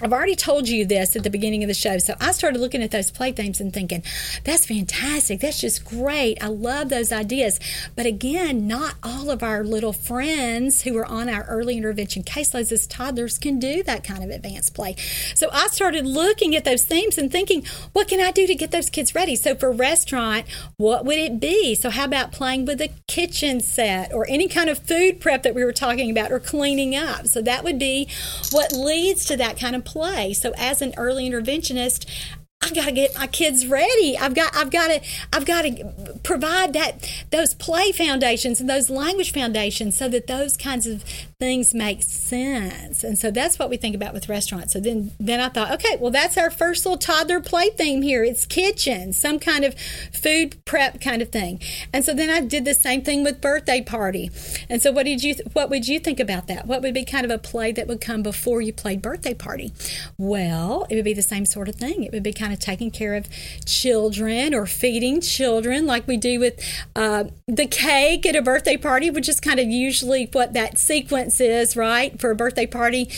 I've already told you this at the beginning of the show. So I started looking at those play themes and thinking, that's fantastic. That's just great. I love those ideas. But again, not all of our little friends who are on our early intervention caseloads as toddlers can do that kind of advanced play. So I started looking at those themes and thinking, what can I do to get those kids ready? So for restaurant, what would it be? So how about playing with a kitchen set or any kind of food prep that we were talking about or cleaning up? So that would be what leads to that kind of play. So as an early interventionist, I got to get my kids ready. I've got I've got to I've got to provide that those play foundations and those language foundations so that those kinds of things make sense. And so that's what we think about with restaurants. So then then I thought, okay, well that's our first little toddler play theme here. It's kitchen, some kind of food prep kind of thing. And so then I did the same thing with birthday party. And so what did you what would you think about that? What would be kind of a play that would come before you played birthday party? Well, it would be the same sort of thing. It would be kind of taking care of children or feeding children like we do with uh, the cake at a birthday party, which is kind of usually what that sequence is, right? For a birthday party,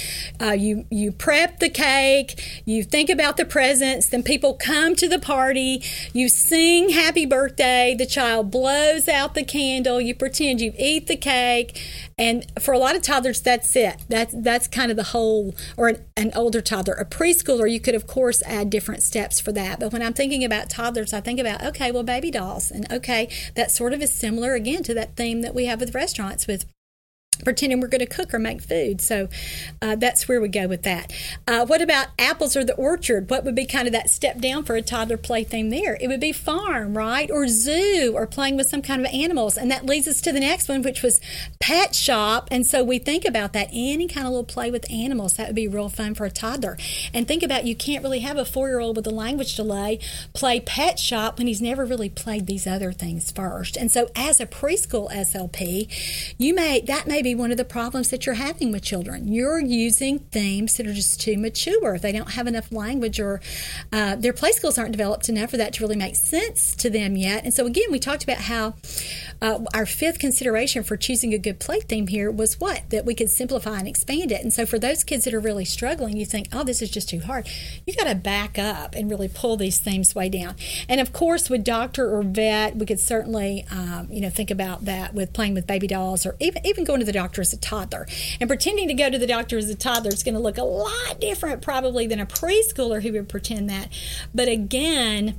uh, you you prep the cake, you think about the presents, then people come to the party, you sing happy birthday, the child blows out the candle, you pretend you eat the cake, and for a lot of toddlers, that's it. That's that's kind of the whole, or an, an older toddler, a preschooler. You could of course add different steps for that. But when I'm thinking about toddlers, I think about okay, well, baby dolls, and okay, that sort of is similar again to that theme that we have with restaurants with pretending we're going to cook or make food. So uh, that's where we go with that. Uh, what about apples or the orchard? What would be kind of that step down for a toddler play theme there? It would be farm, right? Or zoo or playing with some kind of animals. And that leads us to the next one, which was pet shop. And so we think about that any kind of little play with animals. That would be real fun for a toddler. And think about you can't really have a four year old with a language delay play pet shop when he's never really played these other things first. And so as a preschool SLP, you may, that may be one of the problems that you're having with children. You're using themes that are just too mature. They don't have enough language or uh, their play skills aren't developed enough for that to really make sense to them yet. And so, again, we talked about how uh, our fifth consideration for choosing a good play theme here was what? That we could simplify and expand it. And so, for those kids that are really struggling, you think, oh, this is just too hard. You got to back up and really pull these themes way down. And of course, with doctor or vet, we could certainly, um, you know, think about that with playing with baby dolls or even even going to the doctor as a toddler. And pretending to go to the doctor as a toddler is going to look a lot different probably than a preschooler who would pretend that. But again,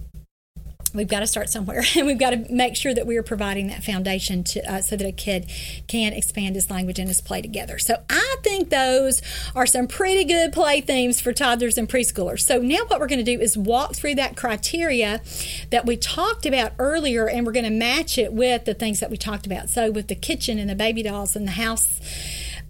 we've got to start somewhere (laughs) and we've got to make sure that we are providing that foundation to, uh, so that a kid can expand his language and his play together. So i think those are some pretty good play themes for toddlers and preschoolers. So now what we're going to do is walk through that criteria that we talked about earlier and we're going to match it with the things that we talked about. So with the kitchen and the baby dolls and the house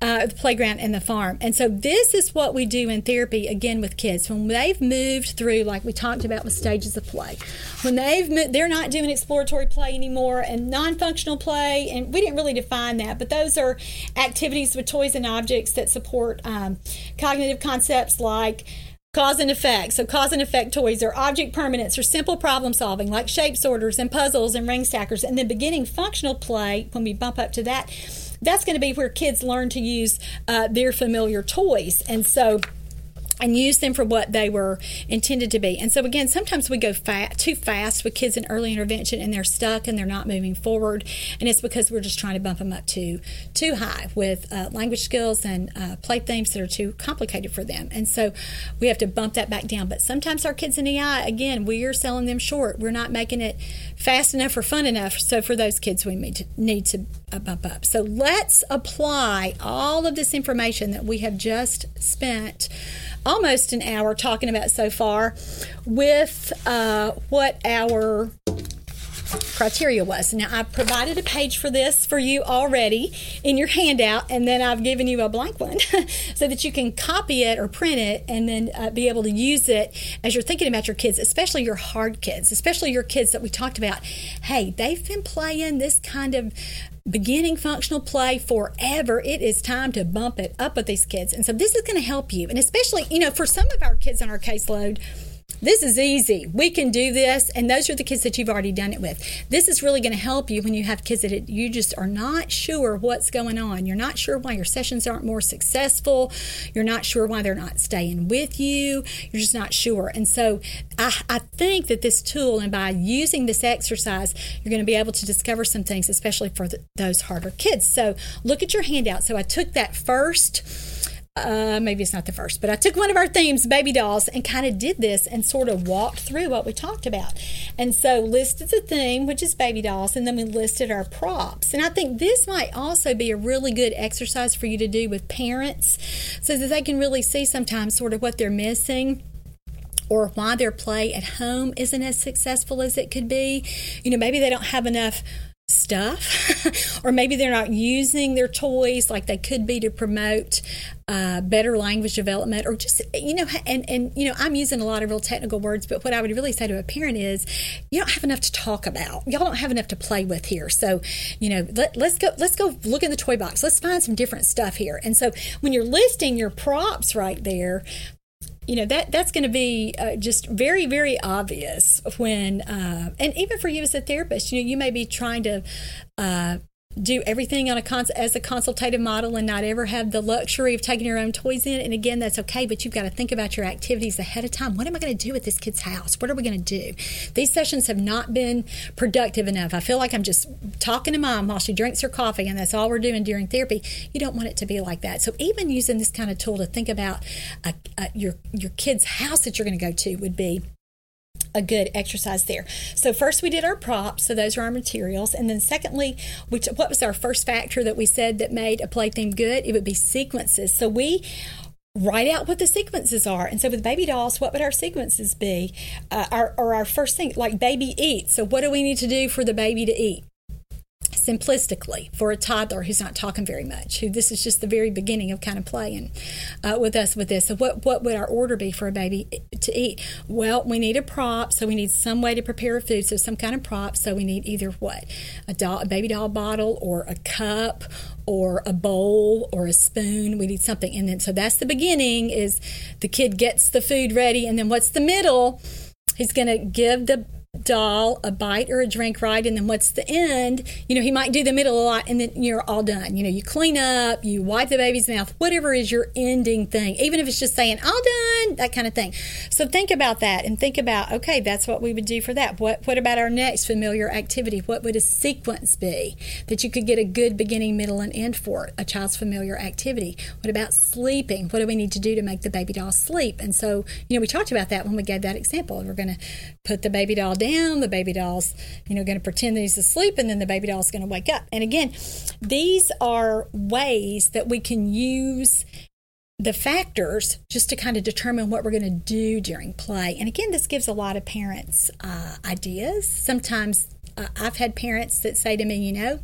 uh, the playground and the farm. And so this is what we do in therapy again with kids when they've moved through, like we talked about with stages of play. When they've they're not doing exploratory play anymore and non-functional play, and we didn't really define that, but those are activities with toys and objects that support um, cognitive concepts like cause and effect. So, cause and effect toys are object permanence or simple problem solving, like shape sorters and puzzles and ring stackers. And then beginning functional play, when we bump up to that, that's going to be where kids learn to use uh, their familiar toys. And so, and use them for what they were intended to be. And so again, sometimes we go fat, too fast with kids in early intervention and they're stuck and they're not moving forward. And it's because we're just trying to bump them up too too high with uh, language skills and uh, play themes that are too complicated for them. And so we have to bump that back down. But sometimes our kids in EI, again, we are selling them short. We're not making it fast enough or fun enough. So for those kids, we need to, need to uh, bump up. So let's apply all of this information that we have just spent almost an hour talking about so far with uh, what our criteria was. Now, I've provided a page for this for you already in your handout, and then I've given you a blank one (laughs) so that you can copy it or print it and then uh, be able to use it as you're thinking about your kids, especially your hard kids, especially your kids that we talked about. Hey, they've been playing this kind of beginning functional play forever. It is time to bump it up with these kids. And so this is going to help you. And especially, you know, for some of our kids on our caseload, this is easy. We can do this. And those are the kids that you've already done it with. This is really going to help you when you have kids that you just are not sure what's going on. You're not sure why your sessions aren't more successful. You're not sure why they're not staying with you. You're just not sure. And so I, I think that this tool and by using this exercise, you're going to be able to discover some things, especially for the, those harder kids. So look at your handout. So I took that first uh, maybe it's not the first, but I took one of our themes, baby dolls, and kind of did this and sort of walked through what we talked about. And so listed the theme, which is baby dolls, and then we listed our props. And I think this might also be a really good exercise for you to do with parents so that they can really see sometimes sort of what they're missing or why their play at home isn't as successful as it could be. You know, maybe they don't have enough stuff, (laughs) or maybe they're not using their toys like they could be to promote uh, better language development, or just you know, and and you know, I'm using a lot of real technical words, but what I would really say to a parent is, you don't have enough to talk about. Y'all don't have enough to play with here. So, you know, let, let's go let's go look in the toy box. Let's find some different stuff here. And so, when you're listing your props right there, you know that that's going to be uh, just very very obvious when uh, and even for you as a therapist you know you may be trying to uh, do everything on a cons- as a consultative model and not ever have the luxury of taking your own toys in. And again, that's okay, but you've got to think about your activities ahead of time. What am I going to do at this kid's house? What are we going to do? These sessions have not been productive enough. I feel like I'm just talking to mom while she drinks her coffee, and that's all we're doing during therapy. You don't want it to be like that. So even using this kind of tool to think about a, a, your your kid's house that you're going to go to would be a good exercise there. So first we did our props, so those are our materials, and then secondly, which what was our first factor that we said that made a play theme good? It would be sequences. So we write out what the sequences are. And so with baby dolls, what would our sequences be? Uh, our, or our first thing, like baby eat. So what do we need to do for the baby to eat? Simplistically for a toddler who's not talking very much who this is just the very beginning of kind of playing uh, with us with this. So what what would our order be for a baby to eat? Well we need a prop so we need some way to prepare food so some kind of prop so we need either what? A doll a baby doll bottle or a cup or a bowl or a spoon we need something. And then so that's the beginning is the kid gets the food ready and then what's the middle? He's going to give the doll a bite or a drink right? And then what's the end? You know he might do the middle a lot and then you're all done. You know you clean up you wipe the baby's mouth whatever is your ending thing. Even if it's just saying all done that kind of thing. So think about that and think about okay that's what we would do for that. What what about our next familiar activity? What would a sequence be that you could get a good beginning middle and end for? A child's familiar activity. What about sleeping? What do we need to do to make the baby doll sleep? And so you know we talked about that when we gave that example. We're going to put the baby doll down down. The baby doll's, you know, going to pretend that he's asleep, and then the baby doll's going to wake up. And again, these are ways that we can use the factors just to kind of determine what we're going to do during play. And again, this gives a lot of parents uh, ideas. Sometimes uh, I've had parents that say to me, you know,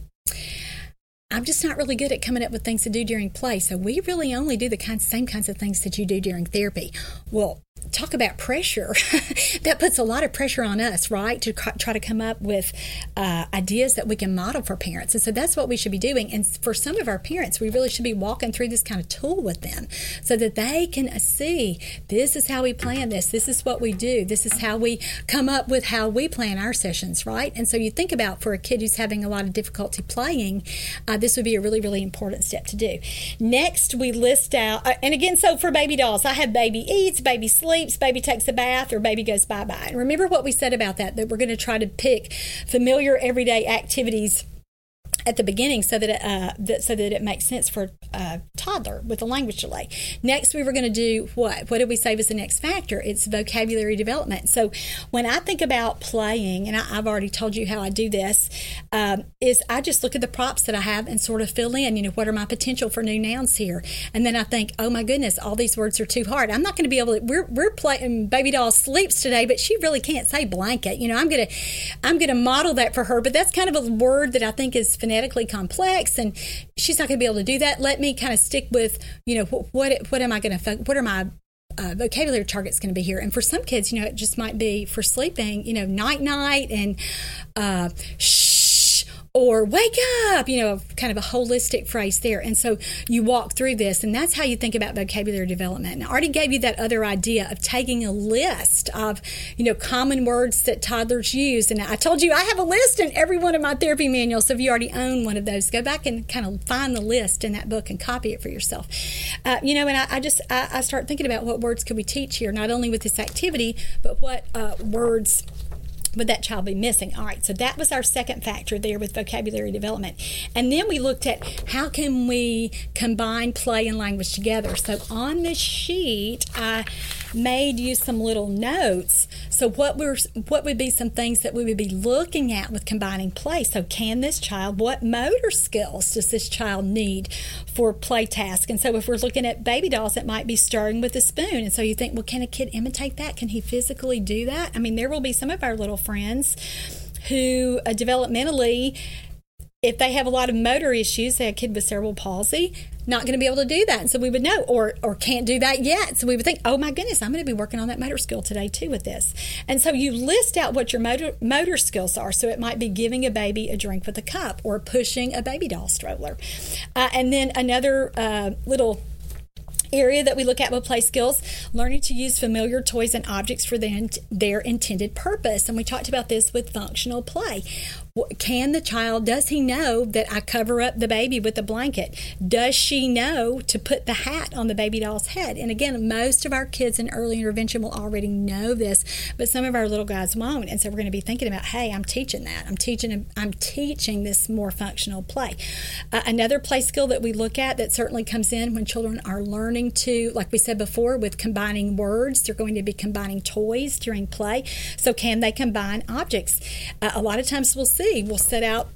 I'm just not really good at coming up with things to do during play. So we really only do the kind, same kinds of things that you do during therapy. Well, talk about pressure. (laughs) that puts a lot of pressure on us, right? To try to come up with uh, ideas that we can model for parents. And so that's what we should be doing. And for some of our parents, we really should be walking through this kind of tool with them so that they can see this is how we plan this, this is what we do, this is how we come up with how we plan our sessions, right? And so you think about for a kid who's having a lot of difficulty playing, uh, this would be a really, really important step to do. Next, we list out, uh, and again, so for baby dolls, I have baby eats, baby sleeps, baby takes a bath, or baby goes bye bye. And remember what we said about that, that we're going to try to pick familiar everyday activities at the beginning so that it, uh, that, so that it makes sense for a toddler with a language delay. Next, we were going to do what? What did we say was the next factor? It's vocabulary development. So when I think about playing, and I, have already told you how I do this, um, is I just look at the props that I have and sort of fill in. You know, what are my potential for new nouns here? And then I think, oh my goodness, all these words are too hard. I'm not going to be able to. We're we're playing. Baby doll sleeps today, but she really can't say blanket. You know, I'm gonna I'm gonna model that for her, but that's kind of a word that I think is phonetically complex, and she's not going to be able to do that. Let me kind of stick with, you know, what what, what am I going to what are my uh, vocabulary target's going to be here. And for some kids, you know, it just might be for sleeping, you know, night night and uh, shh or wake up, you know, kind of a holistic phrase there. And so you walk through this, and that's how you think about vocabulary development. And I already gave you that other idea of taking a list of, you know, common words that toddlers use. And I told you I have a list in every one of my therapy manuals. So if you already own one of those, go back and kind of find the list in that book and copy it for yourself. Uh, you know, and I, I just, I, I, start thinking about what words could we teach here, not only with this activity, but what uh, words would that child be missing? All right, so that was our second factor there with vocabulary development. And then we looked at how can we combine play and language together. So on this sheet, I made you some little notes. So what were what would be some things that we would be looking at with combining play? So can this child what motor skills does this child need for play task? And so if we're looking at baby dolls, it might be stirring with a spoon. And so you think, well, can a kid imitate that? Can he physically do that? I mean, there will be some of our little friends who uh, developmentally if they have a lot of motor issues, say a kid with cerebral palsy, not going to be able to do that. And so we would know, or or can't do that yet. So we would think, oh my goodness, I'm going to be working on that motor skill today too with this. And so you list out what your motor motor skills are. So it might be giving a baby a drink with a cup or pushing a baby doll stroller. Uh, and then another uh, little area that we look at with play skills learning to use familiar toys and objects for their, their intended purpose. And we talked about this with functional play can the child does he know that i cover up the baby with a blanket? Does she know to put the hat on the baby doll's head? And again most of our kids in early intervention will already know this but some of our little guys won't. And so we're going to be thinking about hey i'm teaching that. I'm teaching i'm teaching this more functional play. Uh, another play skill that we look at that certainly comes in when children are learning to like we said before with combining words they're going to be combining toys during play. So can they combine objects? Uh, a lot of times we'll see we'll set out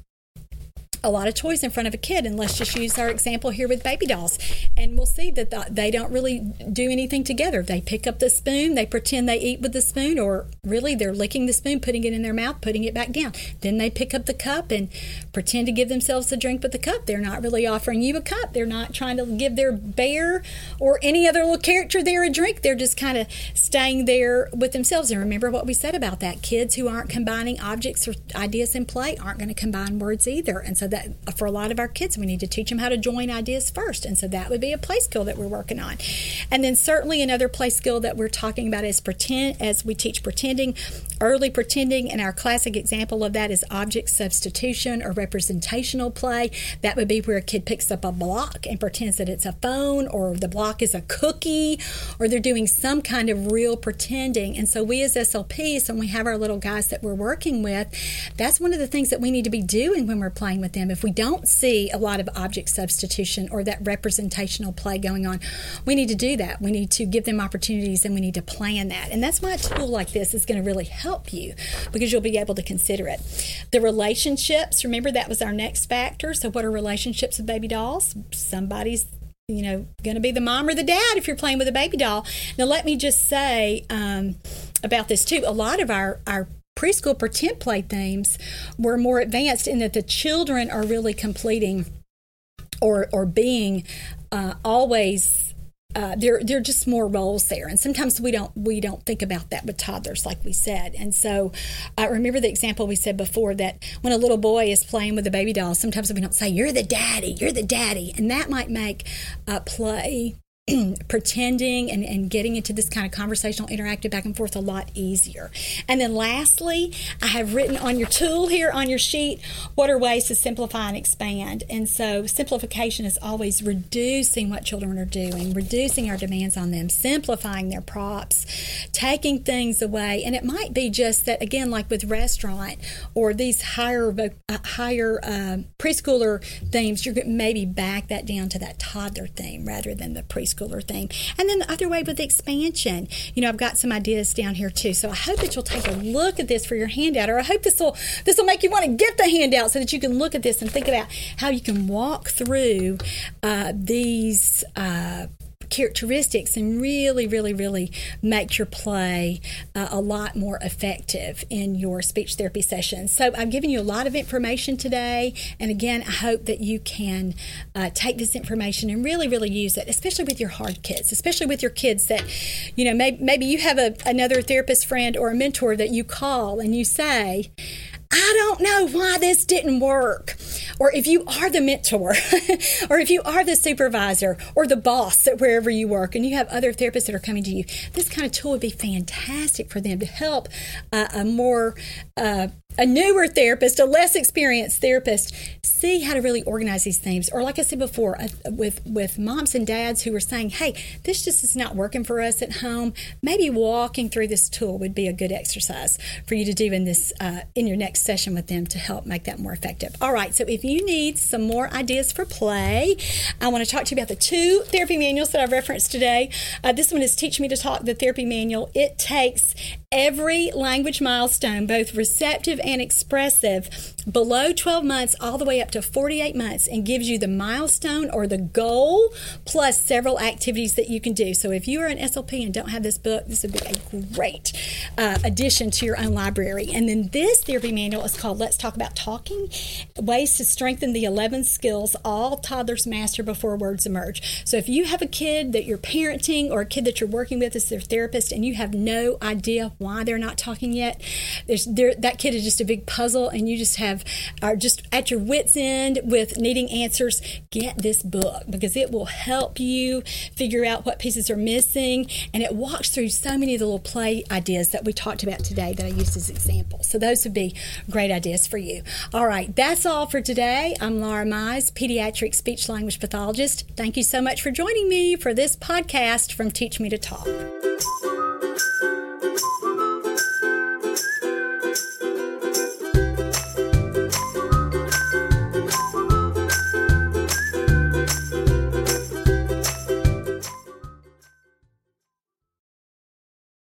a lot of toys in front of a kid and let's just use our example here with baby dolls. And we'll see that the, they don't really do anything together. They pick up the spoon they pretend they eat with the spoon or really they're licking the spoon putting it in their mouth putting it back down. Then they pick up the cup and pretend to give themselves a drink with the cup. They're not really offering you a cup. They're not trying to give their bear or any other little character there a drink. They're just kind of staying there with themselves. And remember what we said about that. Kids who aren't combining objects or ideas in play aren't going to combine words either. And so that for a lot of our kids, we need to teach them how to join ideas first. And so that would be a play skill that we're working on. And then certainly another play skill that we're talking about is pretend as we teach pretending, early pretending. And our classic example of that is object substitution or representational play. That would be where a kid picks up a block and pretends that it's a phone or the block is a cookie or they're doing some kind of real pretending. And so we as SLPs, when we have our little guys that we're working with, that's one of the things that we need to be doing when we're playing with them. If we don't see a lot of object substitution or that representational play going on, we need to do that. We need to give them opportunities and we need to plan that. And that's why a tool like this is going to really help you because you'll be able to consider it. The relationships, remember that was our next factor. So, what are relationships with baby dolls? Somebody's you know, going to be the mom or the dad if you're playing with a baby doll. Now, let me just say um, about this too. A lot of our our preschool pretend play themes were more advanced in that the children are really completing or or being uh, always uh, there there are just more roles there, and sometimes we don't we don't think about that with toddlers, like we said. And so, I remember the example we said before that when a little boy is playing with a baby doll, sometimes we don't say "You're the daddy," "You're the daddy," and that might make uh, play (clears throat) pretending and, and getting into this kind of conversational interactive back and forth a lot easier. And then lastly, I have written on your tool here on your sheet what are ways to simplify and expand. And so simplification is always reducing what children are doing, reducing our demands on them, simplifying their props, taking things away. And it might be just that again, like with restaurant or these higher uh, higher uh, preschooler themes, you're maybe back that down to that toddler theme rather than the preschool preschooler thing. And then the other way with expansion, you know, I've got some ideas down here too. So I hope that you'll take a look at this for your handout, or I hope this will this will make you want to get the handout so that you can look at this and think about how you can walk through uh, these. Uh, characteristics and really, really, really make your play uh, a lot more effective in your speech therapy sessions. So, I've given you a lot of information today, and again, I hope that you can uh, take this information and really, really use it, especially with your hard kids, especially with your kids that, you know, maybe, maybe you have a, another therapist friend or a mentor that you call and you say, I don't know why this didn't work. Or if you are the mentor, (laughs) or if you are the supervisor or the boss at wherever you work, and you have other therapists that are coming to you, this kind of tool would be fantastic for them to help uh, a more uh, a newer therapist, a less experienced therapist, see how to really organize these things. Or, like I said before, uh, with with moms and dads who are saying, "Hey, this just is not working for us at home." Maybe walking through this tool would be a good exercise for you to do in this uh, in your next session with them to help make that more effective. All right. So, if you need some more ideas for play, I want to talk to you about the two therapy manuals that I've referenced today. Uh, this one is Teach Me to Talk, the therapy manual. It takes every language milestone, both receptive and expressive, below 12 months all the way up to 48 months, and gives you the milestone or the goal plus several activities that you can do. So if you are an SLP and don't have this book, this would be a great uh, addition to your own library. And then this therapy manual is called Let's Talk About Talking Ways to Strengthen the 11 Skills All Toddlers Master Before Words Emerge. So if you have a kid that you're parenting or a kid that you're working with as their therapist and you have no idea why they're not talking yet. There's there, that kid is just a big puzzle, and you just have are just at your wits end with needing answers. Get this book because it will help you figure out what pieces are missing, and it walks through so many of the little play ideas that we talked about today that I used as examples. So those would be great ideas for you. All right, that's all for today. I'm Laura Mize, pediatric speech language pathologist. Thank you so much for joining me for this podcast from Teach Me to Talk.